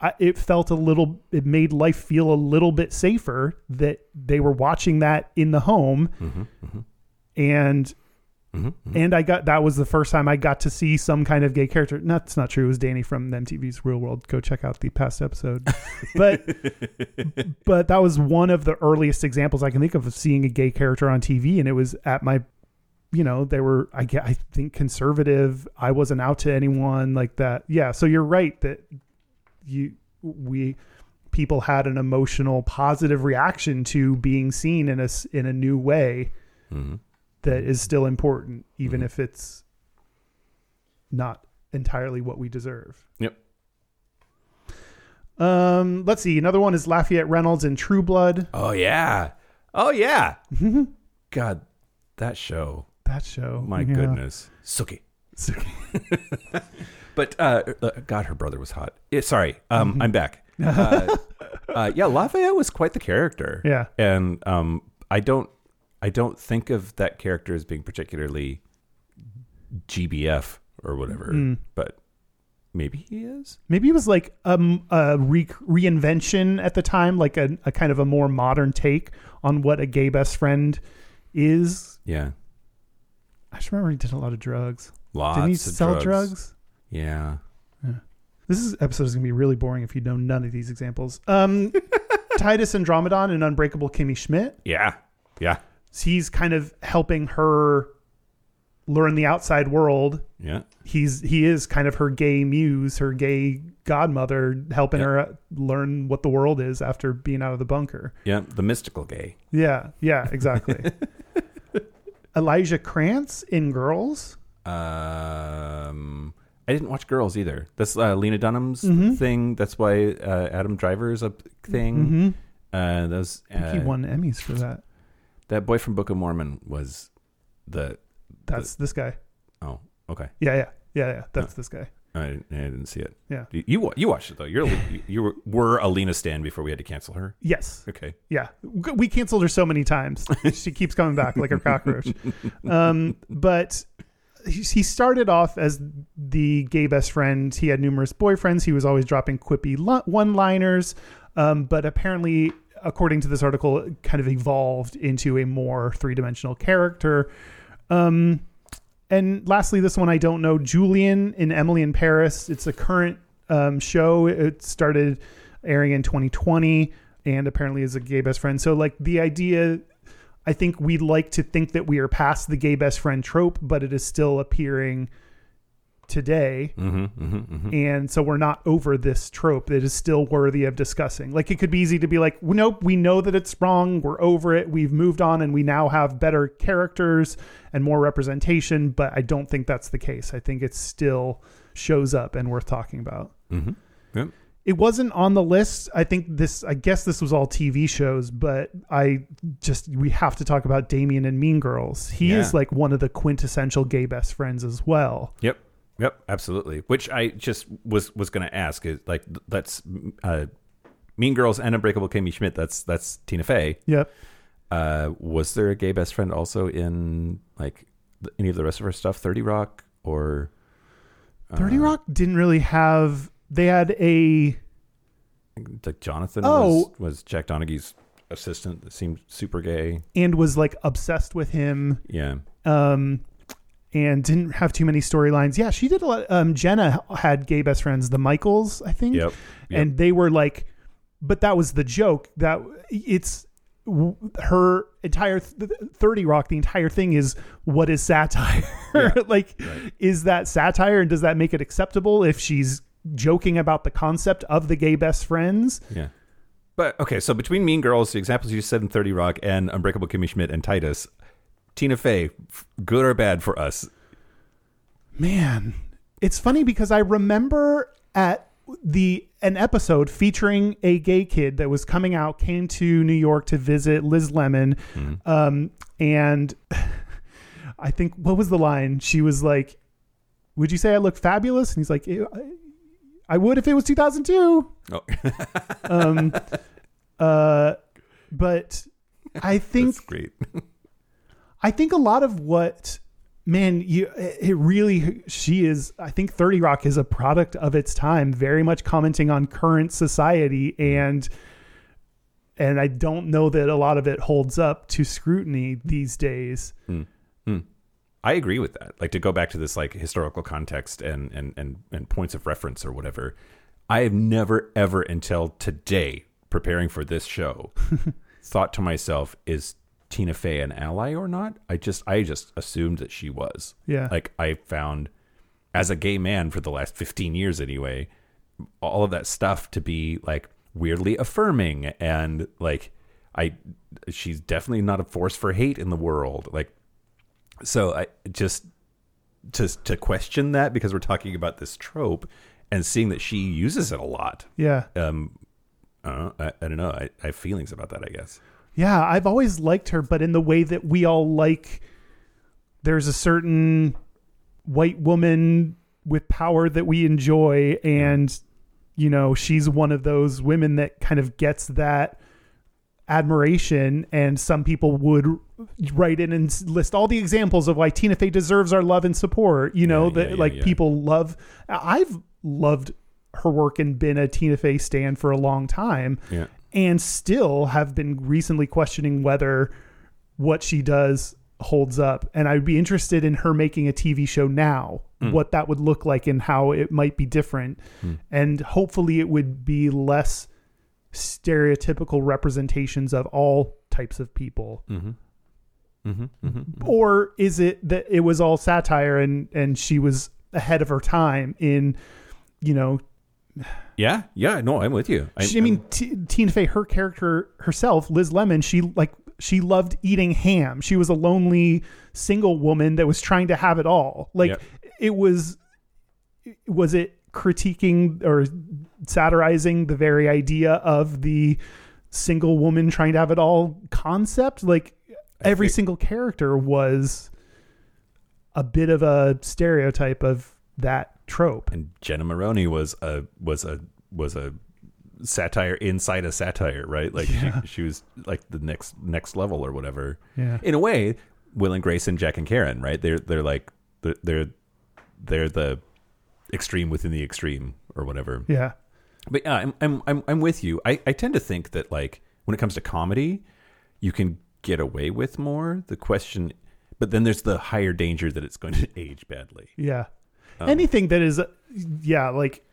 I, it felt a little it made life feel a little bit safer that they were watching that in the home mm-hmm, mm-hmm. and mm-hmm, and I got that was the first time I got to see some kind of gay character. No, that's not true. It was Danny from MTV's Real World. Go check out the past episode. but [laughs] but that was one of the earliest examples I can think of of seeing a gay character on TV, and it was at my you know they were I get I think conservative. I wasn't out to anyone like that. Yeah, so you're right that you we people had an emotional positive reaction to being seen in a in a new way that is still important even if it's not entirely what we deserve. Yep. Um, let's see. Another one is Lafayette Reynolds in True Blood. Oh yeah. Oh yeah. [laughs] God, that show. That show. My Yeah. goodness. Sookie. Sookie. [laughs] but uh, uh, God, her brother was hot. Eh, sorry, um, I'm back. [laughs] Uh, uh, yeah, Lafayette was quite the character. Yeah. and um, I don't, I don't think of that character as being particularly GBF or whatever. Hmm. But maybe he is. Maybe it was like um, a re- reinvention at the time, like a, a kind of a more modern take on what a gay best friend is. Yeah, I just remember he did a lot of drugs. lots. Didn't he of sell drugs? drugs. Yeah. This is, episode is going to be really boring if you know none of these examples. Um, [laughs] Titus Andromedon and Unbreakable Kimmy Schmidt. Yeah. Yeah. He's kind of helping her learn the outside world. Yeah. He's he is kind of her gay muse, her gay godmother, helping her learn what the world is after being out of the bunker. Yeah. The mystical gay. Yeah, yeah, exactly. [laughs] Elijah Krantz in Girls. Um, I didn't watch Girls either. That's uh, Lena Dunham's Mm-hmm. thing. That's why uh, Adam Driver's a thing. Uh, those he uh, won Emmys for that. that boy from Book of Mormon was the That's this guy. oh okay. Yeah, yeah, yeah, yeah. That's this guy. I, I didn't see it. Yeah. You you, you watched it though. You're [laughs] you, were, were a Lena stan before we had to cancel her. Yes. Okay. Yeah, we canceled her so many times. [laughs] she keeps coming back like a cockroach. Um, but he he started off as the gay best friend. He had numerous boyfriends. He was always dropping quippy one-liners. Um, but apparently, according to this article, it kind of evolved into a more three-dimensional character. Um, and lastly, this one I don't know. Julian in Emily in Paris. It's a current um, show. It started airing in 2020 and apparently is a gay best friend. So, like, the idea, I think we'd like to think that we are past the gay best friend trope, but it is still appearing today. Mm-hmm, mm-hmm, mm-hmm. And so we're not over this trope that is still worthy of discussing. Like, it could be easy to be like, nope, we know that it's wrong. We're over it. We've moved on and we now have better characters and more representation. But I don't think that's the case. I think it still shows up and worth talking about. Mm-hmm. Yep. It wasn't on the list. I think this, I guess this was all TV shows, but I just, we have to talk about Damien and Mean Girls. He Yeah. is like one of the quintessential gay best friends as well. Yep. Yep. Absolutely. Which I just was was going to ask is like th- that's uh, Mean Girls and Unbreakable Kimmy Schmidt. That's that's Tina Fey. Yep. Uh, was there a gay best friend also in like any of the rest of her stuff? Thirty Rock or 30 Rock didn't really have, they had a, like Jonathan Oh. was, was Jack Donaghy's assistant that seemed super gay. and was like obsessed with him Yeah. um and didn't have too many storylines yeah she did a lot um jenna had gay best friends the michaels i think Yep. Yep. and they were like but that was the joke that it's her entire th- 30 rock the entire thing is what is satire Yeah, [laughs] like right. is that satire and does that make it acceptable if she's joking about the concept of the gay best friends Yeah. But okay, so between Mean Girls, the examples you said in 30 Rock, and Unbreakable Kimmy Schmidt and Titus, Tina Fey, good or bad for us? Man, it's funny because I remember at the an episode featuring a gay kid that was coming out came to New York to visit Liz Lemon, um, and [laughs] I think what was the line? She was like, "Would you say I look fabulous?" And he's like, "I- "I would if it was 2002." Oh, Um, [laughs] uh, but I think that's great. [laughs] I think a lot of what man, you it really she is. I think Thirty Rock is a product of its time, very much commenting on current society and. And I don't know that a lot of it holds up to scrutiny these days. Hmm. Hmm. I agree with that. Like to go back to this like historical context and and and and points of reference or whatever. I have never ever until today preparing for this show [laughs] thought to myself is Tina Fey an ally or not? I just I just assumed that she was. Yeah. Like I found as a gay man for the last 15 years anyway, all of that stuff to be like weirdly affirming and like I she's definitely not a force for hate in the world. Like so I just to to question that because we're talking about this trope and seeing that she uses it a lot. Yeah. Um, I don't know. I, I don't know. I, I have feelings about that. I guess. Yeah, I've always liked her, but in the way that we all like, there's a certain white woman with power that we enjoy, and you know, she's one of those women that kind of gets that admiration. And some people would write in and list all the examples of why Tina Fey deserves our love and support. You know, Yeah, that yeah, like yeah. people love. I've loved her work and been a Tina Fey stand for a long time Yeah. And still have been recently questioning whether what she does holds up. And I'd be interested in her making a TV show now, hmm. what that would look like and how it might be different. Hmm. And hopefully it would be less stereotypical representations of all types of people. Mm-hmm. Mm-hmm. Mm-hmm. Or is it that it was all satire and and she was ahead of her time in you know Yeah. Yeah. No, I'm with you. she, I mean, T- Tina Fey, her character herself, Liz Lemon, she like she loved eating ham. She was a lonely single woman that was trying to have it all. Like Yep. it was, was it critiquing or satirizing the very idea of the single woman trying to have it all concept? Like every think- single character was a bit of a stereotype of that trope. and Jenna Maroney was a was a was a satire inside a satire, right? Like Yeah. she, she was like the next next level or whatever. Yeah. In a way, Will and Grace and Jack and Karen, right? They're they're like they're they're, they're the extreme within the extreme or whatever. Yeah. But yeah, I'm I'm I'm, I'm with you. I, I tend to think that like when it comes to comedy, you can get away with more. The question, but then there's the higher danger that it's going to [laughs] age badly. Yeah. Anything that is, yeah, like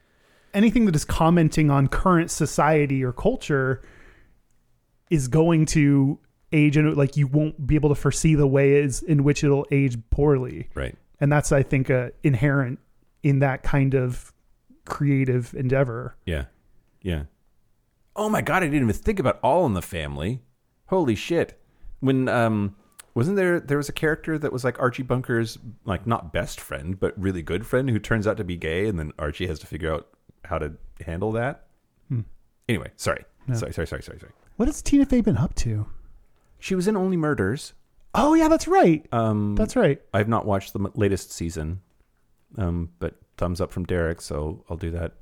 anything that is commenting on current society or culture is going to age and like you won't be able to foresee the ways in which it'll age poorly. Right. And that's, I think, uh, inherent in that kind of creative endeavor. Yeah. Yeah. Oh my god, I didn't even think about All in the Family. Holy shit. When um wasn't there there was a character that was like Archie Bunker's like not best friend, but really good friend who turns out to be gay and then Archie has to figure out how to handle that? Anyway, sorry. Sorry, sorry, sorry, sorry, sorry. What has Tina Fey been up to? She was in Only Murders. Oh, yeah, that's right. Um That's right. I've not watched the latest season. Um but thumbs up from Derek, so I'll do that.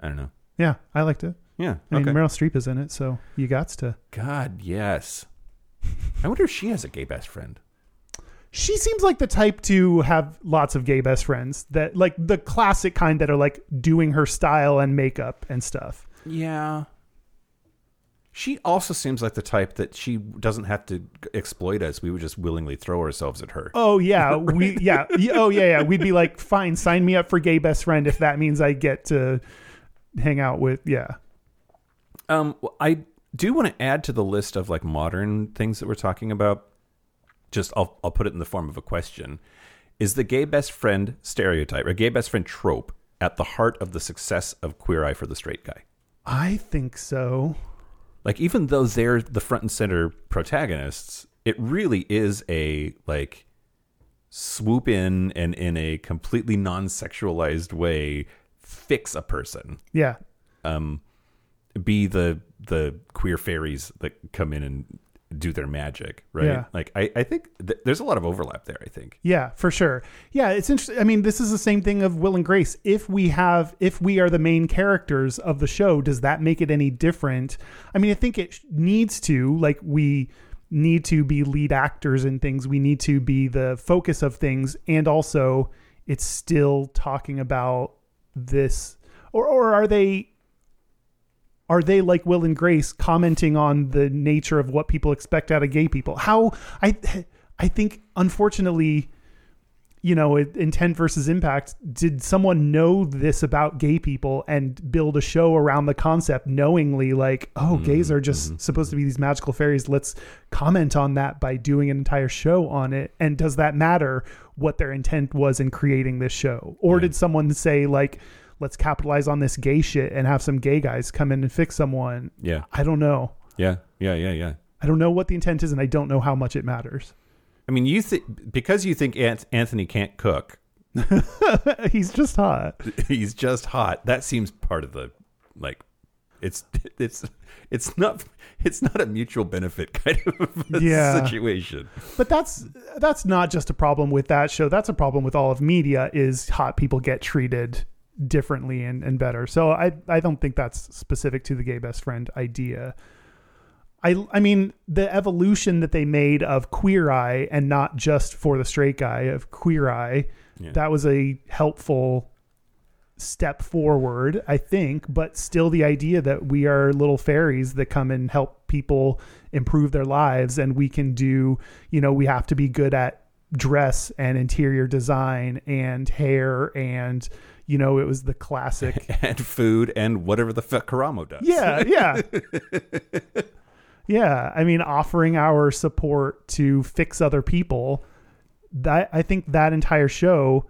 I don't know. Yeah, I liked it. Yeah. I mean. Meryl Streep is in it, so you got to. God, yes. I wonder if she has a gay best friend. She seems like the type to have lots of gay best friends that like the classic kind that are like doing her style and makeup and stuff. Yeah. She also seems like the type that she doesn't have to exploit us. We would just willingly throw ourselves at her. Oh yeah, [laughs] we yeah. Oh yeah, yeah. We'd be like, fine, sign me up for gay best friend if that means I get to hang out with yeah. Um, I do you want to add to the list of like modern things that we're talking about. Just I'll I'll put it in the form of a question: Is the gay best friend stereotype or gay best friend trope at the heart of the success of Queer Eye for the Straight Guy? I think so. like even though they're the front and center protagonists it really is a like swoop in and in a completely non-sexualized way fix a person Yeah. um be the the queer fairies that come in and do their magic right Yeah. like i i think th- there's a lot of overlap there i think Yeah, for sure. Yeah, it's interesting. I mean, this is the same thing of Will and Grace. If we have, if we are the main characters of the show, does that make it any different? I mean, I think it sh- needs to. Like we, need to be lead actors in things. We need to be the focus of things. And also, it's still talking about this. Or, or are they are they like Will and Grace commenting on the nature of what people expect out of gay people? How I I think unfortunately, you know, Intent versus Impact, did someone know this about gay people and build a show around the concept knowingly like, oh, mm-hmm, gays are just mm-hmm. supposed to be these magical fairies. Let's comment on that by doing an entire show on it. And does that matter what their intent was in creating this show? Or did someone say like let's capitalize on this gay shit and have some gay guys come in and fix someone. Yeah. I don't know. Yeah. Yeah. Yeah. Yeah. I don't know what the intent is, and I don't know how much it matters. I mean, you think because you think Ant- Anthony can't cook, [laughs] He's just hot. [laughs] he's just hot. That seems part of the like. It's [laughs] it's it's not it's not a mutual benefit kind of Yeah. situation. But that's that's not just a problem with that show. That's a problem with all of media. Is hot people get treated differently and, and better. So I I don't think that's specific to the gay best friend idea. I I mean the evolution that they made of Queer Eye and not just for the straight guy of Queer Eye, Yeah. that was a helpful step forward, I think, but still the idea that we are little fairies that come and help people improve their lives and we can do, you know, we have to be good at dress and interior design and hair and you know, it was the classic [laughs] and food and whatever the fuck Karamo does. yeah, yeah. [laughs] yeah, I mean offering our support to fix other people. That I think that entire show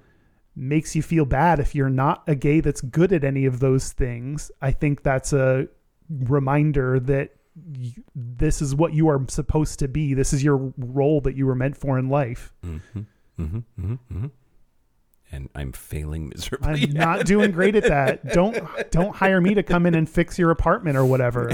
makes you feel bad if you're not a gay that's good at any of those things. I think that's a reminder that this is what you are supposed to be. This is your role that you were meant for in life. Mm-hmm, mm-hmm, mm-hmm, mm-hmm. And I'm failing miserably. I'm not doing great at that. [laughs] Don't don't hire me to come in and fix your apartment or whatever.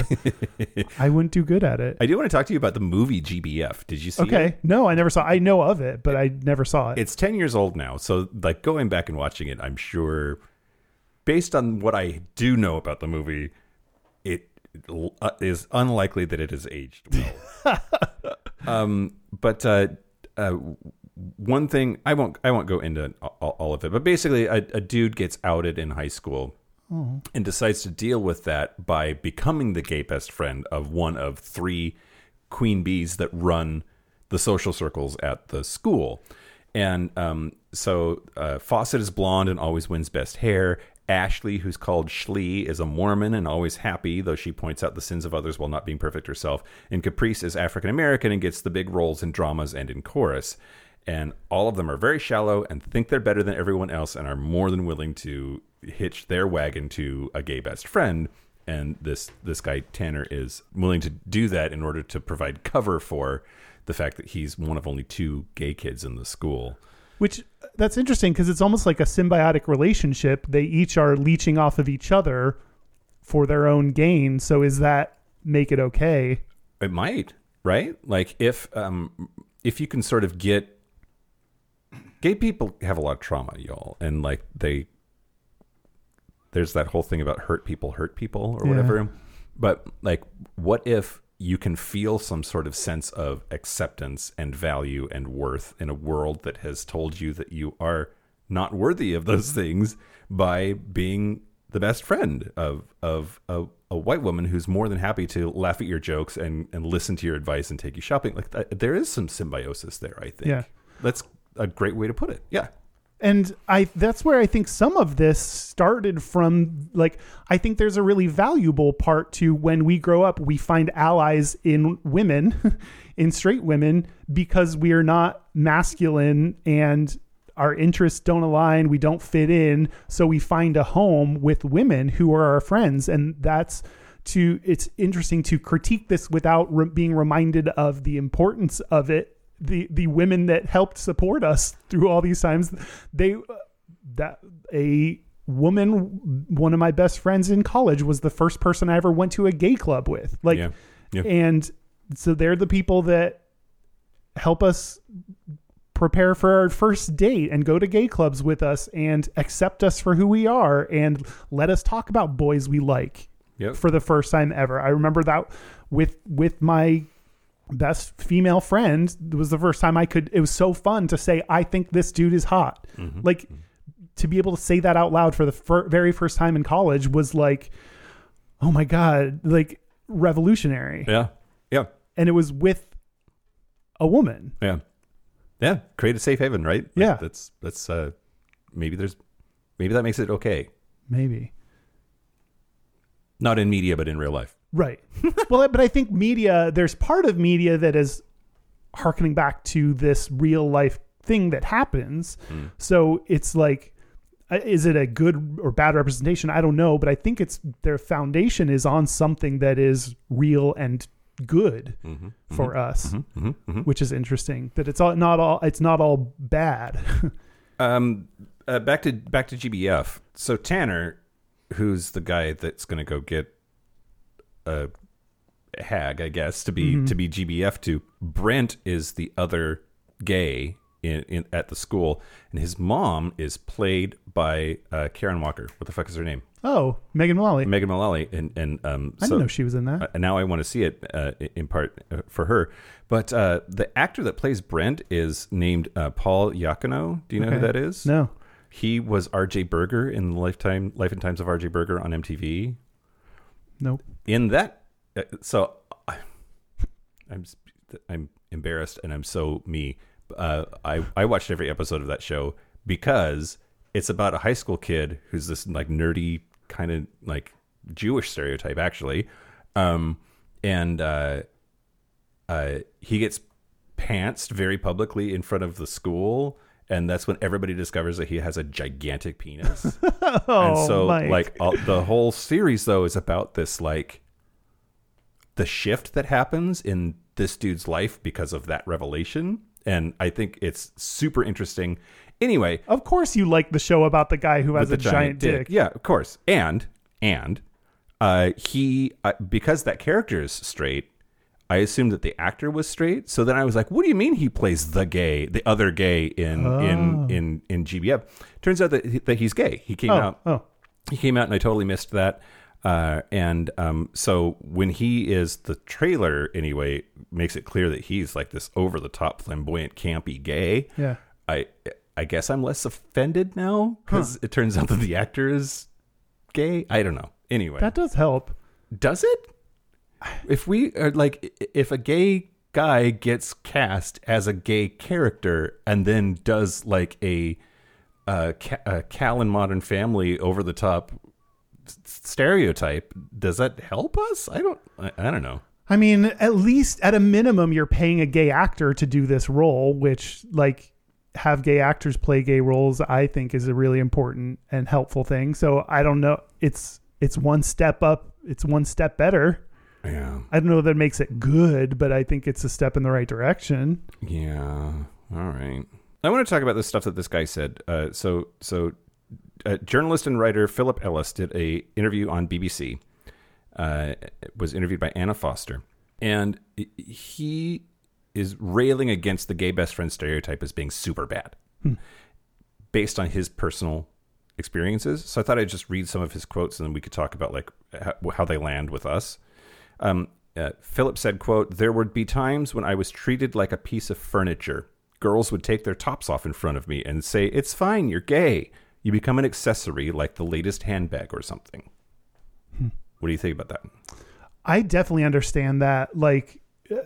[laughs] I wouldn't do good at it. I do want to talk to you about the movie GBF. Did you see it? Okay. No, I never saw. I know of it, but I never saw it. It's 10 years old now. So, like, going back and watching it, I'm sure, based on what I do know about the movie, it uh, is unlikely that it has aged well. [laughs] um, but uh, uh, one thing I won't I won't go into all, all of it, but basically, a, a dude gets outed in high school and decides to deal with that by becoming the gay best friend of one of three queen bees that run the social circles at the school. And um, so uh, Fawcett is blonde and always wins best hair. Ashley, who's called Schlee, is a Mormon and always happy, though she points out the sins of others while not being perfect herself. And Caprice is African American and gets the big roles in dramas and in chorus. And all of them are very shallow and think they're better than everyone else and are more than willing to hitch their wagon to a gay best friend. And this this guy Tanner is willing to do that in order to provide cover for the fact that he's one of only two gay kids in the school. Which that's interesting because it's almost like a symbiotic relationship. They each are leeching off of each other for their own gain. So is that make it okay? It might, right? Like if um if you can sort of get gay people have a lot of trauma, y'all, and like they there's that whole thing about hurt people hurt people or Yeah. whatever. But like what if you can feel some sort of sense of acceptance and value and worth in a world that has told you that you are not worthy of those mm-hmm. things by being the best friend of of a, a white woman who's more than happy to laugh at your jokes and and listen to your advice and take you shopping like there is some symbiosis there i think Yeah. that's a great way to put it. Yeah. And i that's where i think some of this started from like i think there's a really valuable part to when we grow up we find allies in women [laughs] in straight women because we are not masculine and our interests don't align we don't fit in. So we find a home with women who are our friends. And that's to it's interesting to critique this without re- being reminded of the importance of it the the women that helped support us through all these times they uh, that a woman one of my best friends in college was the first person I ever went to a gay club with like Yeah. Yeah. and so they're the people that help us prepare for our first date and go to gay clubs with us and accept us for who we are and let us talk about boys we like Yep. for the first time ever. I remember that with with my best female friend was the first time I could. It was so fun to say, I think this dude is hot. Mm-hmm. Like to be able to say that out loud for the fir- very first time in college was like, oh my god, like revolutionary. Yeah. Yeah. And it was with a woman. Yeah. Yeah. Create a safe haven, right? Like, Yeah. That's that's uh maybe there's maybe that makes it okay. Maybe. Not in media, but in real life. Right. well, but I think media, there's part of media that is harkening back to this real life thing that happens. So it's like, uh, is it a good or bad representation? I don't know, but I think it's their foundation is on something that is real and good for us, which is interesting. That it's all not all it's not all bad. [laughs] Um uh, back to back to GBF. So Tanner, who's the guy that's going to go get a hag, I guess, to be to be GBF to. Brent is the other gay in, in at the school, and his mom is played by uh, Karen Walker. What the fuck is her name? oh, Megan Mullally. Megan Mullally, and and um. I so, didn't know she was in that. uh, now I want to see it uh, in part uh, for her. But uh, the actor that plays Brent is named uh, Paul Iacono. Do you know who that is? no. He was R.J. Berger in the Lifetime Life and Times of R.J. Berger on MTV. Nope. In that, uh, so I'm I'm embarrassed and I'm so me. Uh, I I watched every episode of that show because it's about a high school kid who's this like nerdy kind of like Jewish stereotype actually, um, and uh, uh, he gets pantsed very publicly in front of the school. And that's when everybody discovers that he has a gigantic penis. [laughs] Oh, and so Mike. like all, the whole series though is about this like the shift that happens in this dude's life because of that revelation and i think it's super interesting anyway Of course, you like the show about the guy who has a the giant, dick. yeah of course and and uh he uh, because that character is straight I assumed that the actor was straight, so then I was like, "What do you mean he plays the gay, the other gay in in in in GBF?" Turns out that he, that he's gay. He came Oh, out oh, he came out and I totally missed that. Uh, and um, so when he is the trailer anyway makes it clear that he's like this over the top flamboyant campy gay. yeah. I I guess I'm less offended now because it turns out that the actor is gay. I don't know. Anyway, That does help. does it? If we are like, if a gay guy gets cast as a gay character and then does like a, uh, a Cam in Modern Family over the top stereotype, does that help us? I don't. I, I don't know. I mean, at least at a minimum, you're paying a gay actor to do this role, which like have gay actors play gay roles. I think is a really important and helpful thing. So I don't know. It's it's one step up. It's one step better. Yeah. I don't know that makes it good, but I think it's a step in the right direction. Yeah. All right. I want to talk about the stuff that this guy said. Uh, so, so, uh, journalist and writer Philip Ellis did a interview on BBC. Uh, was interviewed by Anna Foster, and he is railing against the gay best friend stereotype as being super bad, based on his personal experiences. So I thought I'd just read some of his quotes, and then we could talk about like how, how they land with us. Um, uh, Philip said, "quote There would be times when I was treated like a piece of furniture. Girls would take their tops off in front of me and say, "It's fine, you're gay. You become an accessory like the latest handbag or something." What do you think about that? I definitely understand that. Like, uh,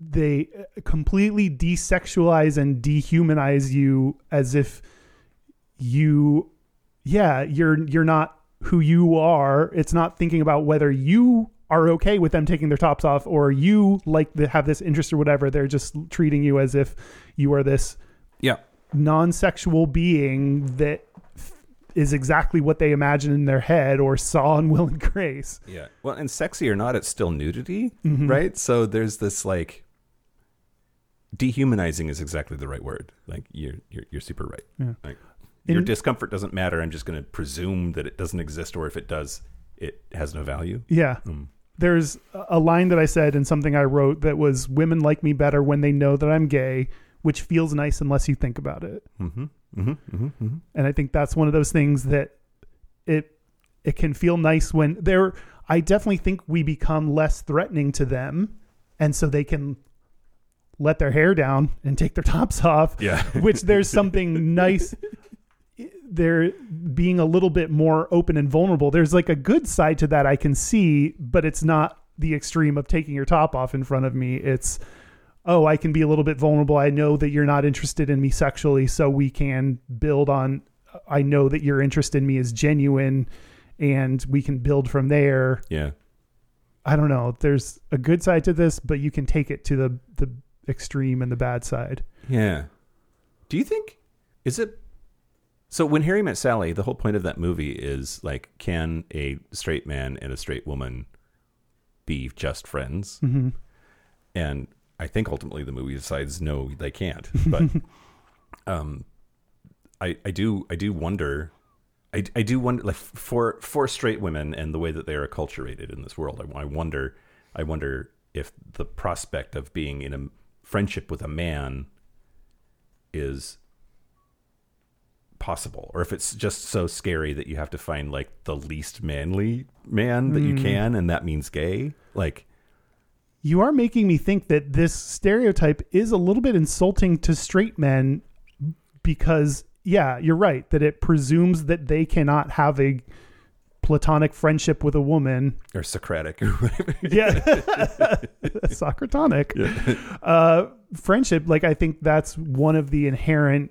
they uh, completely desexualize and dehumanize you as if you, yeah, you're you're not who you are. It's not thinking about whether you are okay with them taking their tops off or you like to have this interest or whatever. They're just treating you as if you are this Yeah, non-sexual being that is exactly what they imagine in their head or saw in Will and Grace. yeah. Well, and sexy or not, it's still nudity, mm-hmm. right? So there's this like dehumanizing is exactly the right word. Like you're you're, you're super right. Yeah. Like your discomfort doesn't matter. I'm just going to presume that it doesn't exist, or if it does, it has no value. Yeah. Mm. There's a line that I said in something I wrote that was women like me better when they know that I'm gay, which feels nice unless you think about it. Mm-hmm. Mm-hmm. Mm-hmm. mm-hmm. And I think that's one of those things that it it can feel nice when they're I definitely think we become less threatening to them and so they can let their hair down and take their [laughs] tops off. Yeah. which there's something [laughs] nice. They're being a little bit more open and vulnerable. There's like a good side to that I can see, but it's not the extreme of taking your top off in front of me. It's oh, I can be a little bit vulnerable. I know that you're not interested in me sexually, so we can build on. Uh, I know that your interest in me is genuine, and we can build from there. Yeah. I don't know. There's a good side to this, but you can take it to the the extreme and the bad side. Yeah. Do you think is it so when Harry met Sally, the whole point of that movie is like can a straight man and a straight woman be just friends? Mm-hmm. And I think ultimately the movie decides no, they can't. [laughs] But um I I do I do wonder I, I do wonder like for for straight women and the way that they are acculturated in this world I, I wonder I wonder if the prospect of being in a friendship with a man is possible or if it's just so scary that you have to find like the least manly man that you can and that means gay like You are making me think that this stereotype is a little bit insulting to straight men because, yeah, you're right, that it presumes that they cannot have a platonic friendship with a woman. or socratic [laughs] Yeah. [laughs] Socratonic. Uh, friendship, like, I think that's one of the inherent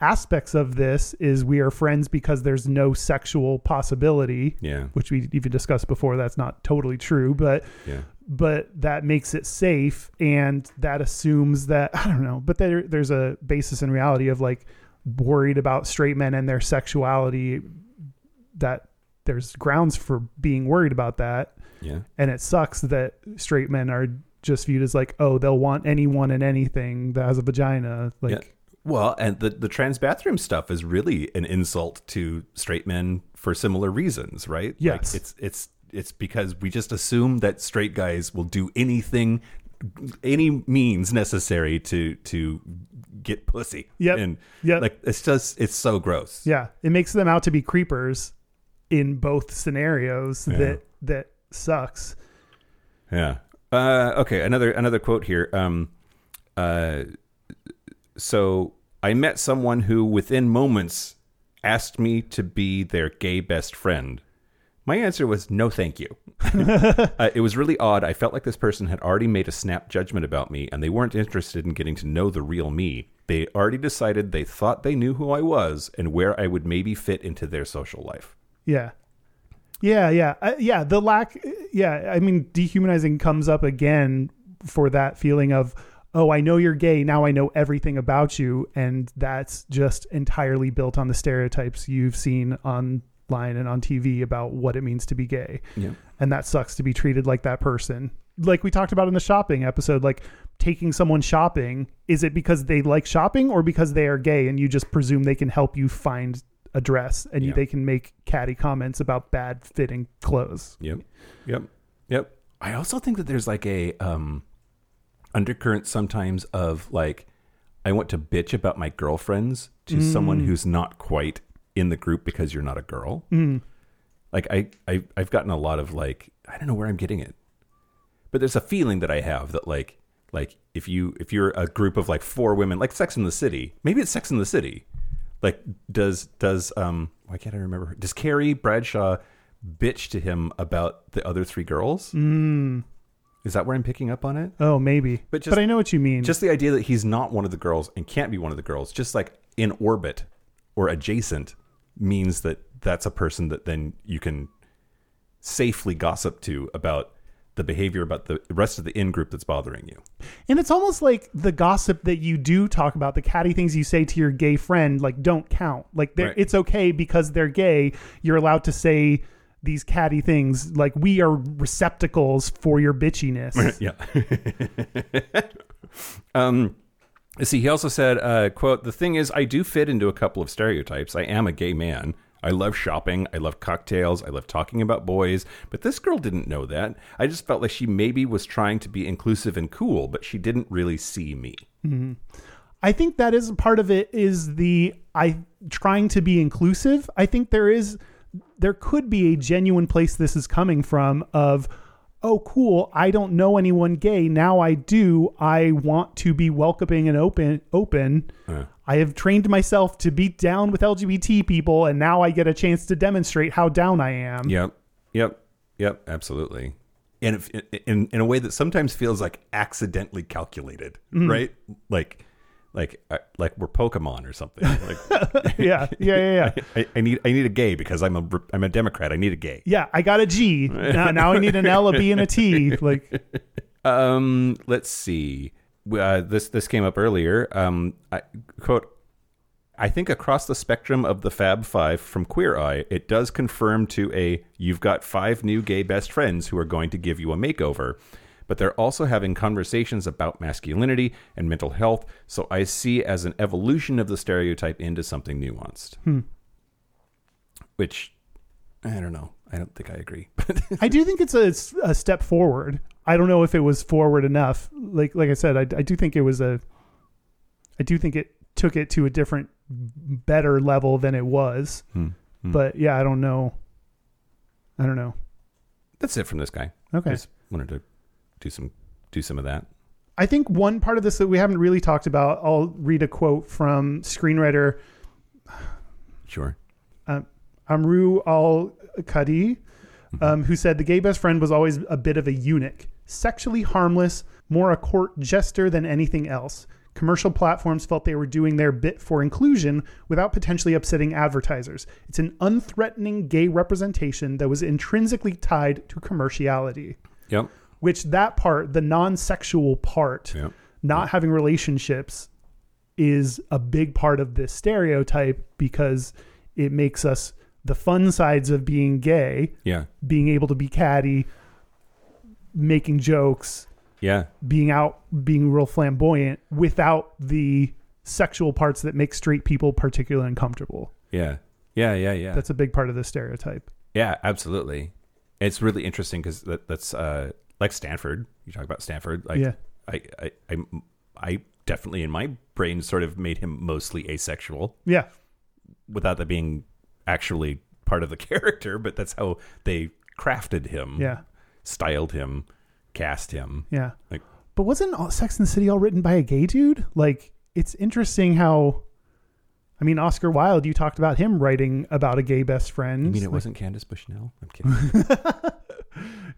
aspects of this is we are friends because there's no sexual possibility yeah. which we even discussed before. That's not totally true but yeah. but that makes it safe and that assumes that [laughs] I don't know, but there there's a basis in reality of like worried about straight men and their sexuality that there's grounds for being worried about that. Yeah. And it sucks that straight men are just viewed as like oh they'll want anyone and anything that has a vagina like Yeah. Well, and the the trans bathroom stuff is really an insult to straight men for similar reasons, right? Yes. Like it's it's it's because we just assume that straight guys will do anything any means necessary to to get pussy. Yep. And Yep. like it's just it's so gross. yeah it makes them out to be creepers in both scenarios that that sucks Yeah. Uh, okay. Another another quote here. Um, uh, so I met someone who, within moments, asked me to be their gay best friend. My answer was no, thank you. [laughs] uh, it was really odd. I felt like this person had already made a snap judgment about me, and they weren't interested in getting to know the real me. They already decided they thought they knew who I was and where I would maybe fit into their social life. Yeah. Yeah, yeah. Uh, yeah, the lack yeah, I mean dehumanizing comes up again for that feeling of oh, I know you're gay, now I know everything about you and that's just entirely built on the stereotypes you've seen online and on TV about what it means to be gay. Yeah. And that sucks to be treated like that person. Like we talked about in the shopping episode, like taking someone shopping, is it because they like shopping or because they are gay and you just presume they can help you find a dress and you, Yeah. they can make catty comments about bad fitting clothes. Yep. Yep. Yep. I also think that there's like a um undercurrent sometimes of like I want to bitch about my girlfriends to someone who's not quite in the group because you're not a girl. Like I, I I've gotten a lot of like I don't know where I'm getting it. But there's a feeling that I have that like like if you if you're a group of like four women like Sex in the City, maybe it's Sex in the City. Like does does um why can't I remember? Does Carrie Bradshaw bitch to him about the other three girls? Mm. Is that where I'm picking up on it? Oh, maybe. But just, But, I know what you mean. Just the idea that he's not one of the girls and can't be one of the girls, just like in orbit or adjacent, means that that's a person that then you can safely gossip to about the behavior about the rest of the in group that's bothering you. And it's almost like the gossip that you do talk about, the catty things you say to your gay friend, like don't count. Like Right. it's okay because they're gay. You're allowed to say these catty things. Like we are receptacles for your bitchiness. [laughs] Yeah. um, see. He also said, uh, "quote The thing is, I do fit into a couple of stereotypes. I am a gay man. I love shopping. I love cocktails. I love talking about boys. But this girl didn't know that. I just felt like she maybe was trying to be inclusive and cool, but she didn't really see me. I think that is part of it is the I trying to be inclusive. I think there is there could be a genuine place this is coming from of oh, cool, I don't know anyone gay. Now I do. I want to be welcoming and open. Open. Yeah. I have trained myself to be down with LGBT people, and now I get a chance to demonstrate how down I am. Yep. Yep. Yep. Absolutely. And if, in in a way that sometimes feels like accidentally calculated, mm-hmm. right? Like, like, like we're Pokemon or something. [laughs] Like, [laughs] yeah, yeah, yeah, yeah. [laughs] I, I need I need a gay because I'm a I'm a Democrat. I need a gay. Yeah, I got a G. Now, now I need an L, a B, and a T. Like, Um, let's see. Uh, this this came up earlier. Um, I, quote. I think across the spectrum of the Fab Five from Queer Eye, it does confirm to a you've got five new gay best friends who are going to give you a makeover. But they're also having conversations about masculinity and mental health, so I see as an evolution of the stereotype into something nuanced. Which I don't know. I don't think I agree. [laughs] I do think it's a, it's a step forward. I don't know if it was forward enough. Like, like I said, I, I do think it was a. I do think it took it to a different, better level than it was. Hmm. But yeah, I don't know. I don't know. That's it from this guy. Okay. Just wanted to do some do some of that. I think one part of this that we haven't really talked about. I'll read a quote from screenwriter Sure. um, Amru Al Qadi, um, who said the gay best friend was always a bit of a eunuch, sexually harmless, more a court jester than anything else. Commercial platforms felt they were doing their bit for inclusion without potentially upsetting advertisers. It's an unthreatening gay representation that was intrinsically tied to commerciality. Yep. Which that part, the non-sexual part, not having relationships is a big part of this stereotype because it makes us the fun sides of being gay, Yeah. being able to be catty, making jokes, Yeah. being out, being real flamboyant without the sexual parts that make straight people particularly uncomfortable. Yeah. Yeah. Yeah. Yeah. That's a big part of the stereotype. yeah. Absolutely. It's really interesting because that, that's uh, like Stanford. You talk about Stanford. Like, Yeah. I, I, I, I definitely in my brain sort of made him mostly asexual Yeah. without that being actually part of the [laughs] character, but that's how they crafted him. Yeah. Styled him, cast him. Yeah. Like, But wasn't all- Sex and the City all written by a gay dude? Like, it's interesting how. I mean, Oscar Wilde, you talked about him writing about a gay best friend. you mean it Like, wasn't Candace Bushnell? I'm kidding. [laughs]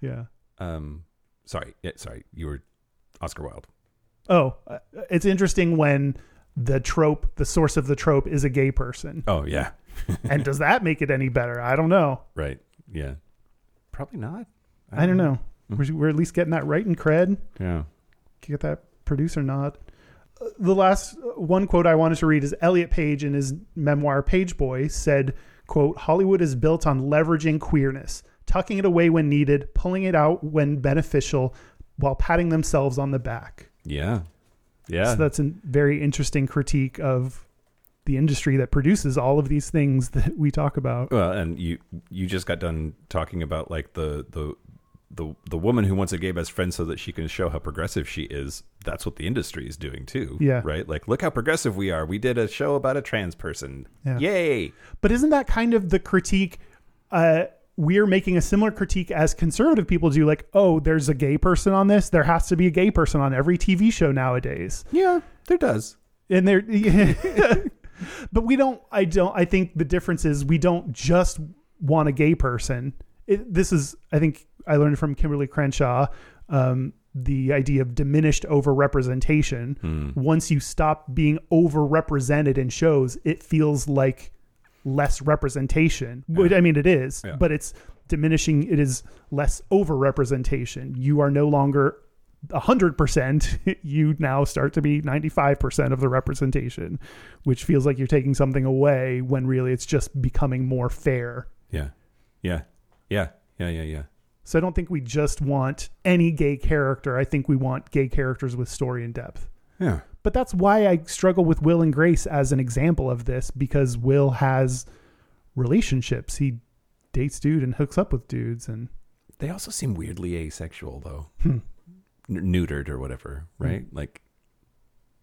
Yeah. um, sorry. Yeah, sorry. You were Oscar Wilde. Oh, uh, it's interesting when the trope, the source of the trope, is a gay person. Oh, yeah. [laughs] and does that make it any better? I don't know. Right. Yeah. Probably not. I don't know. We're, we're at least getting that right in cred. Yeah. Get that producer nod. Uh, The last uh, one quote I wanted to read is Elliot Page in his memoir Pageboy said, quote, Hollywood is built on leveraging queerness, tucking it away when needed, pulling it out when beneficial, while patting themselves on the back. Yeah. Yeah. So that's a very interesting critique of the industry that produces all of these things [laughs] that we talk about. well, and you you just got done talking about like the the the the woman who wants a gay best friend so that she can show how progressive she is. That's what the industry is doing too. Yeah. Right. Like, look how progressive we are. We did a show about a trans person. Yeah. Yay. But isn't that kind of the critique? Uh, we're making a similar critique as conservative people do. Like, oh, there's a gay person on this. There has to be a gay person on every TV show nowadays. Yeah. There does. And there, [laughs] but we don't. I don't. I think the difference is we don't just want a gay person. It, this is, I think, I learned from Kimberly Crenshaw. Um, the idea of diminished overrepresentation. Once you stop being overrepresented in shows, it feels like less representation. Which, I mean, it is, Yeah. but it's diminishing. It is less overrepresentation. You are no longer 100%. [laughs] You now start to be 95% of the representation, which feels like you're taking something away when really it's just becoming more fair. Yeah. Yeah. Yeah. Yeah. Yeah. Yeah. So I don't think we just want any gay character. I think we want gay characters with story and depth. Yeah. But that's why I struggle with Will and Grace as an example of this because Will has relationships. He dates dude and hooks up with dudes and They also seem weirdly asexual though. Hmm. N- neutered or whatever, right? Like,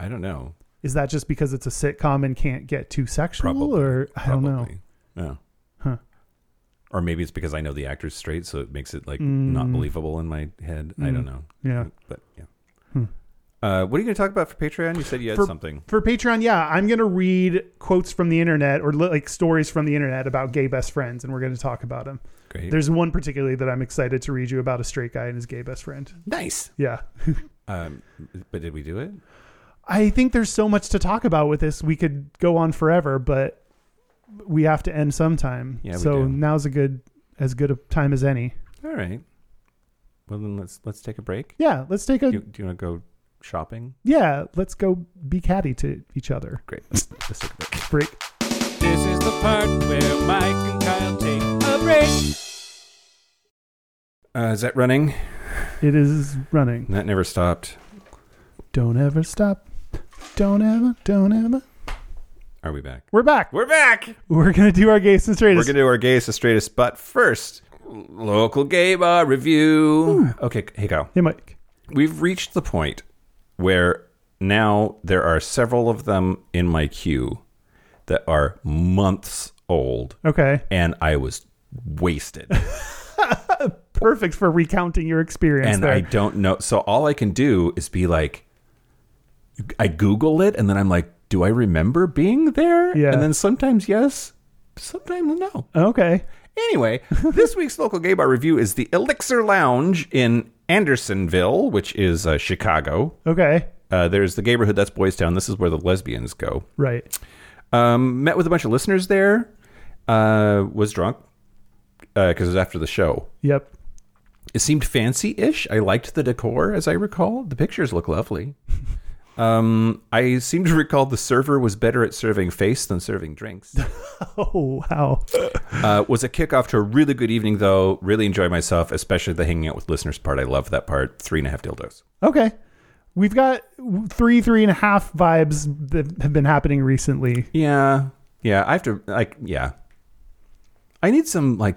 I don't know. is that just because it's a sitcom and can't get too sexual Probably. or I don't know. Probably. Yeah. or maybe it's because I know the actor's straight, so it makes it like not believable in my head. I don't know. Mm. Yeah. but yeah. Uh, what are you going to talk about for Patreon? You said you had For- something. For Patreon, yeah, I'm going to read quotes from the internet or li- like stories from the internet about gay best friends, and we're going to talk about them. Great. There's one particularly that I'm excited to read you about a straight guy and his gay best friend. nice. Yeah. [laughs] Um, but did we do it? I think there's so much to talk about with this. We could go on forever, but we have to end sometime. Yeah, so do. now's a good as good a time as any. All right. Well, then let's let's take a break. Yeah, let's take a Do, do you want to go shopping? yeah, let's go be catty to each other. Great. Let's, let's take a break. Break. This is the part where Mike and Kyle take a break. Uh, is that running? It is running. That never stopped. Don't ever stop. Don't ever, don't ever. Are we back? We're back. We're back. We're gonna do our gays and We're gonna do our gayest and straightest, but first, local gay bar review. Okay, hey Kyle. Hey Mike. We've reached the point where now there are several of them in my queue that are months old, Okay. and I was wasted. [laughs] Perfect for recounting your experience and there. I don't know. So all I can do is be like, I Google it, and then I'm like, do I remember being there? Yeah. And then sometimes yes, sometimes no. okay. Anyway, this [laughs] week's local gay bar review is the Elixir Lounge in Andersonville, which is uh, Chicago. Okay. Uh, there's the neighborhood that's Boystown. This is where the lesbians go. Right. Um, met with a bunch of listeners there. Uh, was drunk because it was after the show. Yep. It seemed fancy-ish. I liked the decor, as I recall. The pictures look lovely. [laughs] Um, I seem to recall the server was better at serving face than serving drinks. [laughs] Oh wow. Uh, was a kickoff to a really good evening, though. Really enjoyed myself, especially the hanging out with listeners part. I love that part. Three and a half dildos. Okay. We've got three, three and a half vibes that have been happening recently. Yeah, yeah. I have to like, yeah. I need some like.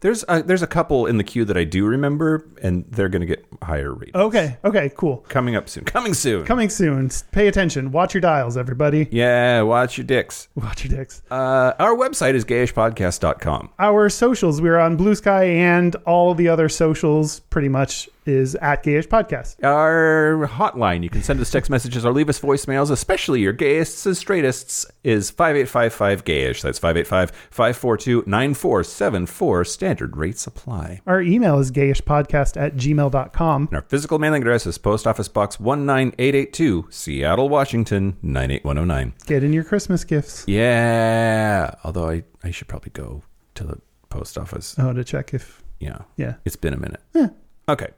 There's a, there's a couple in the queue that I do remember, and they're going to get higher ratings. Okay. Okay. Cool. Coming up soon. Coming soon. Coming soon. Pay attention. Watch your dials, everybody. yeah, watch your dicks. Watch your dicks. Uh, our website is gayishpodcast.com. Our socials. We're on Bluesky and all the other socials. Pretty much is at Gayish Podcast. Our hotline, you can send us text messages or leave us voicemails, especially your gayists and straightists, is 5855 gayish. That's 585 542 9474. Standard rates apply. Our email is gayishpodcast at gmail.com. And our physical mailing address is Post Office Box 19882, Seattle, Washington 98109. Get in your Christmas gifts. Yeah. Although I, I should probably go to the post office. Oh, to check if Yeah. yeah. It's been a minute. Yeah. Okay.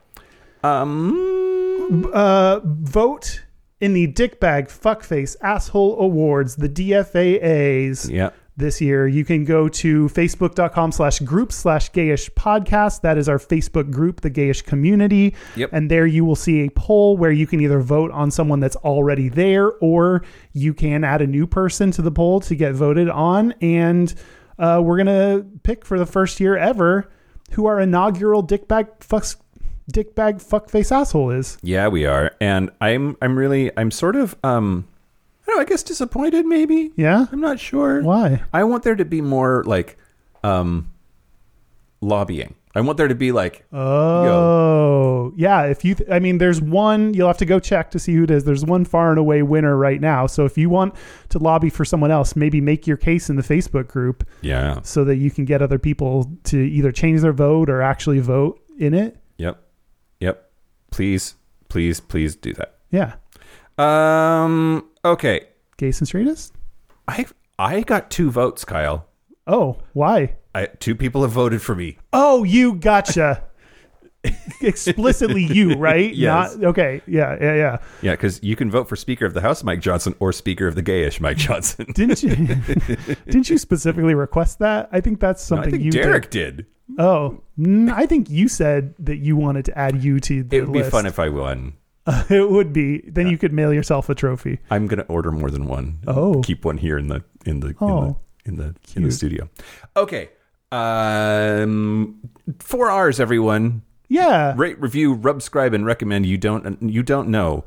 Um. Uh, vote in the Dickbag Fuckface Asshole Awards, the DFAAs. Yeah. this year you can go to facebook.com slash group slash gayish podcast that is our facebook group the gayish community Yep. and there you will see a poll where you can either vote on someone that's already there or you can add a new person to the poll to get voted on and uh, we're gonna pick for the first year ever who our inaugural dickbag fucks dickbag fuckface asshole is Yeah, we are, and I'm I'm really I'm sort of um I don't know, I guess disappointed maybe. yeah I'm not sure. why I want there to be more like um lobbying. I want there to be like Oh, yo. yeah. If you, th- I mean, there's one, you'll have to go check to see who it is. There's one far and away winner right now. So if you want to lobby for someone else, maybe make your case in the Facebook group yeah. so that you can get other people to either change their vote or actually vote in it. Please, please, please do that. Yeah. Um okay. Gays and straightest? I I got two votes, Kyle. Oh, why? I two people have voted for me. Oh, you gotcha. [laughs] [laughs] Explicitly you, right? [laughs] Yes. Not, okay. Yeah. Yeah. Yeah. Yeah, because you can vote for Speaker of the House, Mike Johnson, or Speaker of the Gayish, Mike [laughs] Johnson. Didn't you? didn't you specifically request that? I think that's No, something I think you did. Derek did. Oh, mm, I think you said that you wanted to add you to the It would be fun if I won. it would be. Then you could mail yourself a trophy. I'm gonna order more than one. Oh. keep one here in the in the Oh. in the in the, in the studio. Okay, um, four R's, everyone. Yeah. Rate, review, rub, scribe, and recommend. You don't you don't know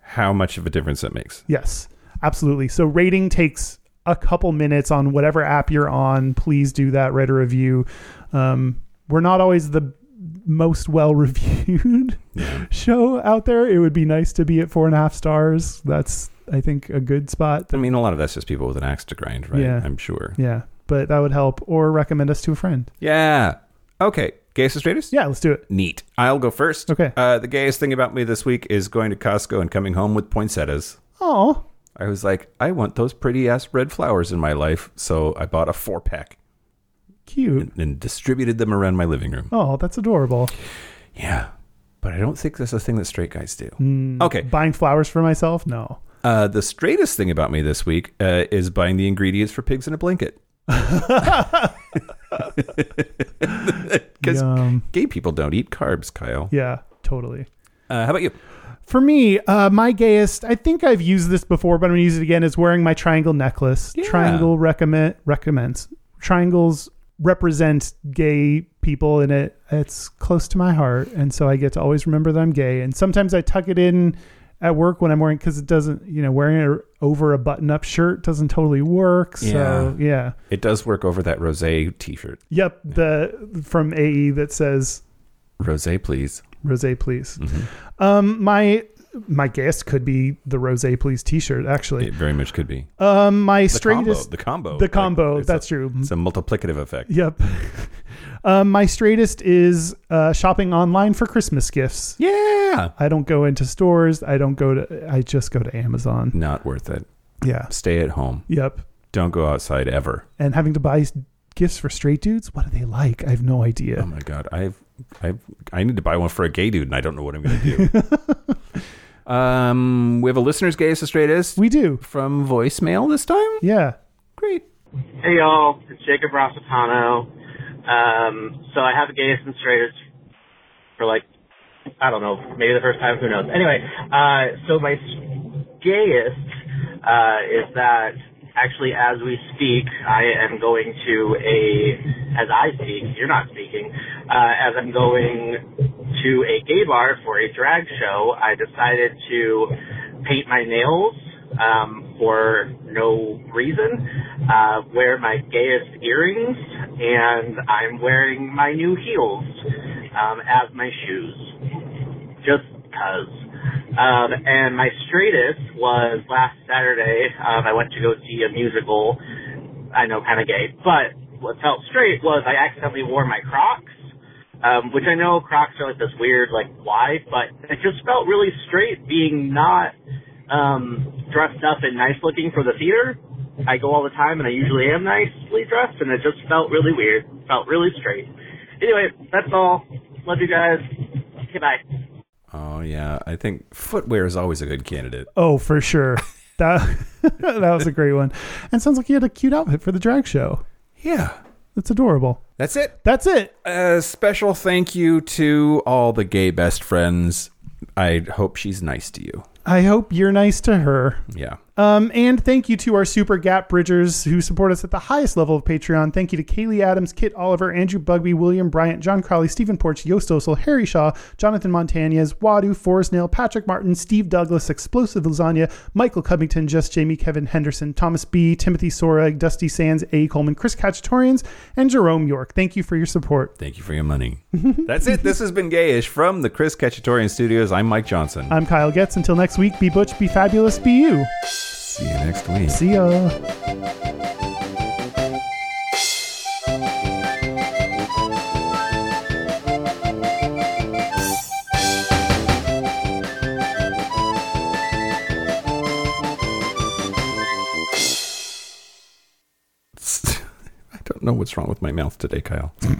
how much of a difference that makes. Yes. Absolutely. So rating takes a couple minutes on whatever app you're on, please do that. Write a review. Um, we're not always the most well reviewed [laughs] Yeah. show out there. It would be nice to be at four and a half stars. That's I think a good spot. I mean, a lot of that's just people with an axe to grind, right? Yeah. I'm sure. Yeah, but that would help. Or recommend us to a friend. Yeah. Okay. Gayest straightest? Yeah, let's do it. Neat. I'll go first. Okay. Uh, the gayest thing about me this week is going to Costco and coming home with poinsettias. Oh, I was like, I want those pretty ass red flowers in my life, so I bought a four pack cute. and distributed them around my living room. Oh, that's adorable. Yeah. But I don't think that's a thing that straight guys do. Mm, Okay. Buying flowers for myself? No. Uh, the straightest thing about me this week uh, is buying the ingredients for pigs in a blanket. [laughs] [laughs] Because Yum. gay people don't eat carbs, Kyle. Yeah, totally. Uh, how about you? For me, uh, my gayest, I think I've used this before, but I'm going to use it again, is wearing my triangle necklace. Yeah. Triangle recommend, recommends. Triangles represent gay people, and it it's close to my heart. And so I get to always remember that I'm gay. And sometimes I tuck it in at work when I'm wearing, because it doesn't, you know, wearing it over a button up shirt doesn't totally work. So, yeah. It does work over that rose t shirt. Yep. The from AE that says, Rose, please. Rose, please. Mm-hmm. Um, my my guess could be the Rose Please T-shirt. Actually, It very much could be. um, my The straightest, combo. The combo. the Like, combo. a- that's true. It's a multiplicative effect. Yep. [laughs] um, my straightest is uh, shopping online for Christmas gifts. Yeah. I don't go into stores. I don't go to. I just go to Amazon. Not worth it. Yeah. Stay at home. Yep. Don't go outside ever. And having to buy gifts for straight dudes. What are they like? I have no idea. Oh my god, I've I've I need to buy one for a gay dude, and I don't know what I'm going to do. [laughs] um, we have a listener's gayest or straightest We do. from voicemail this time. Yeah. Great. Hey y'all, it's Jacob Rossitano. Um, so I have a gayest and straightest for like, I don't know, maybe the first time, who knows. Anyway, uh, so my s- gayest, uh, is that actually as we speak, I am going to a, as I speak, you're not speaking, uh, as I'm going to a gay bar for a drag show, I decided to paint my nails um, for no reason, uh, wear my gayest earrings, and I'm wearing my new heels um, as my shoes, just cause. Um, and my straightest was last Saturday. Um, I went to go see a musical. I know, kind of gay, but what felt straight was I accidentally wore my Crocs, um, which I know Crocs are like this weird, like why, but it just felt really straight being not um, dressed up and nice looking for the theater. I go all the time, and I usually am nicely dressed, and it just felt really weird. Felt really straight. Anyway, that's all. Love you guys. Okay, bye. Oh yeah, I think footwear is always a good candidate. Oh, for sure. [laughs] That [laughs] that was a great one. And sounds like you had a cute outfit for the drag show. Yeah, That's adorable. that's it. That's it. A special thank you to all the gay best friends. I hope she's nice to you. I hope you're nice to her. Yeah. Um, and thank you to our super gap bridgers who support us at the highest level of Patreon. Thank you to Kaylee Adams, Kit Oliver, Andrew Bugby, William Bryant, John Crowley, Stephen Porch, Yost Osel, Harry Shaw, Jonathan Montañez, Wadu, Forrest Nail, Patrick Martin, Steve Douglas, Explosive Lasagna, Michael Covington, Just Jamie, Kevin Henderson, Thomas B, Timothy Sorag, Dusty Sands, A. Coleman, Chris Cacciatorians, and Jerome York. Thank you for your support. Thank you for your money. [laughs] That's it. This has been Gayish from the Chris Cacciatorian Studios. I'm Mike Johnson. I'm Kyle Getz. Until next week, be Butch, be fabulous, be you. See you next week. See ya. [laughs] I don't know what's wrong with my mouth today, Kyle.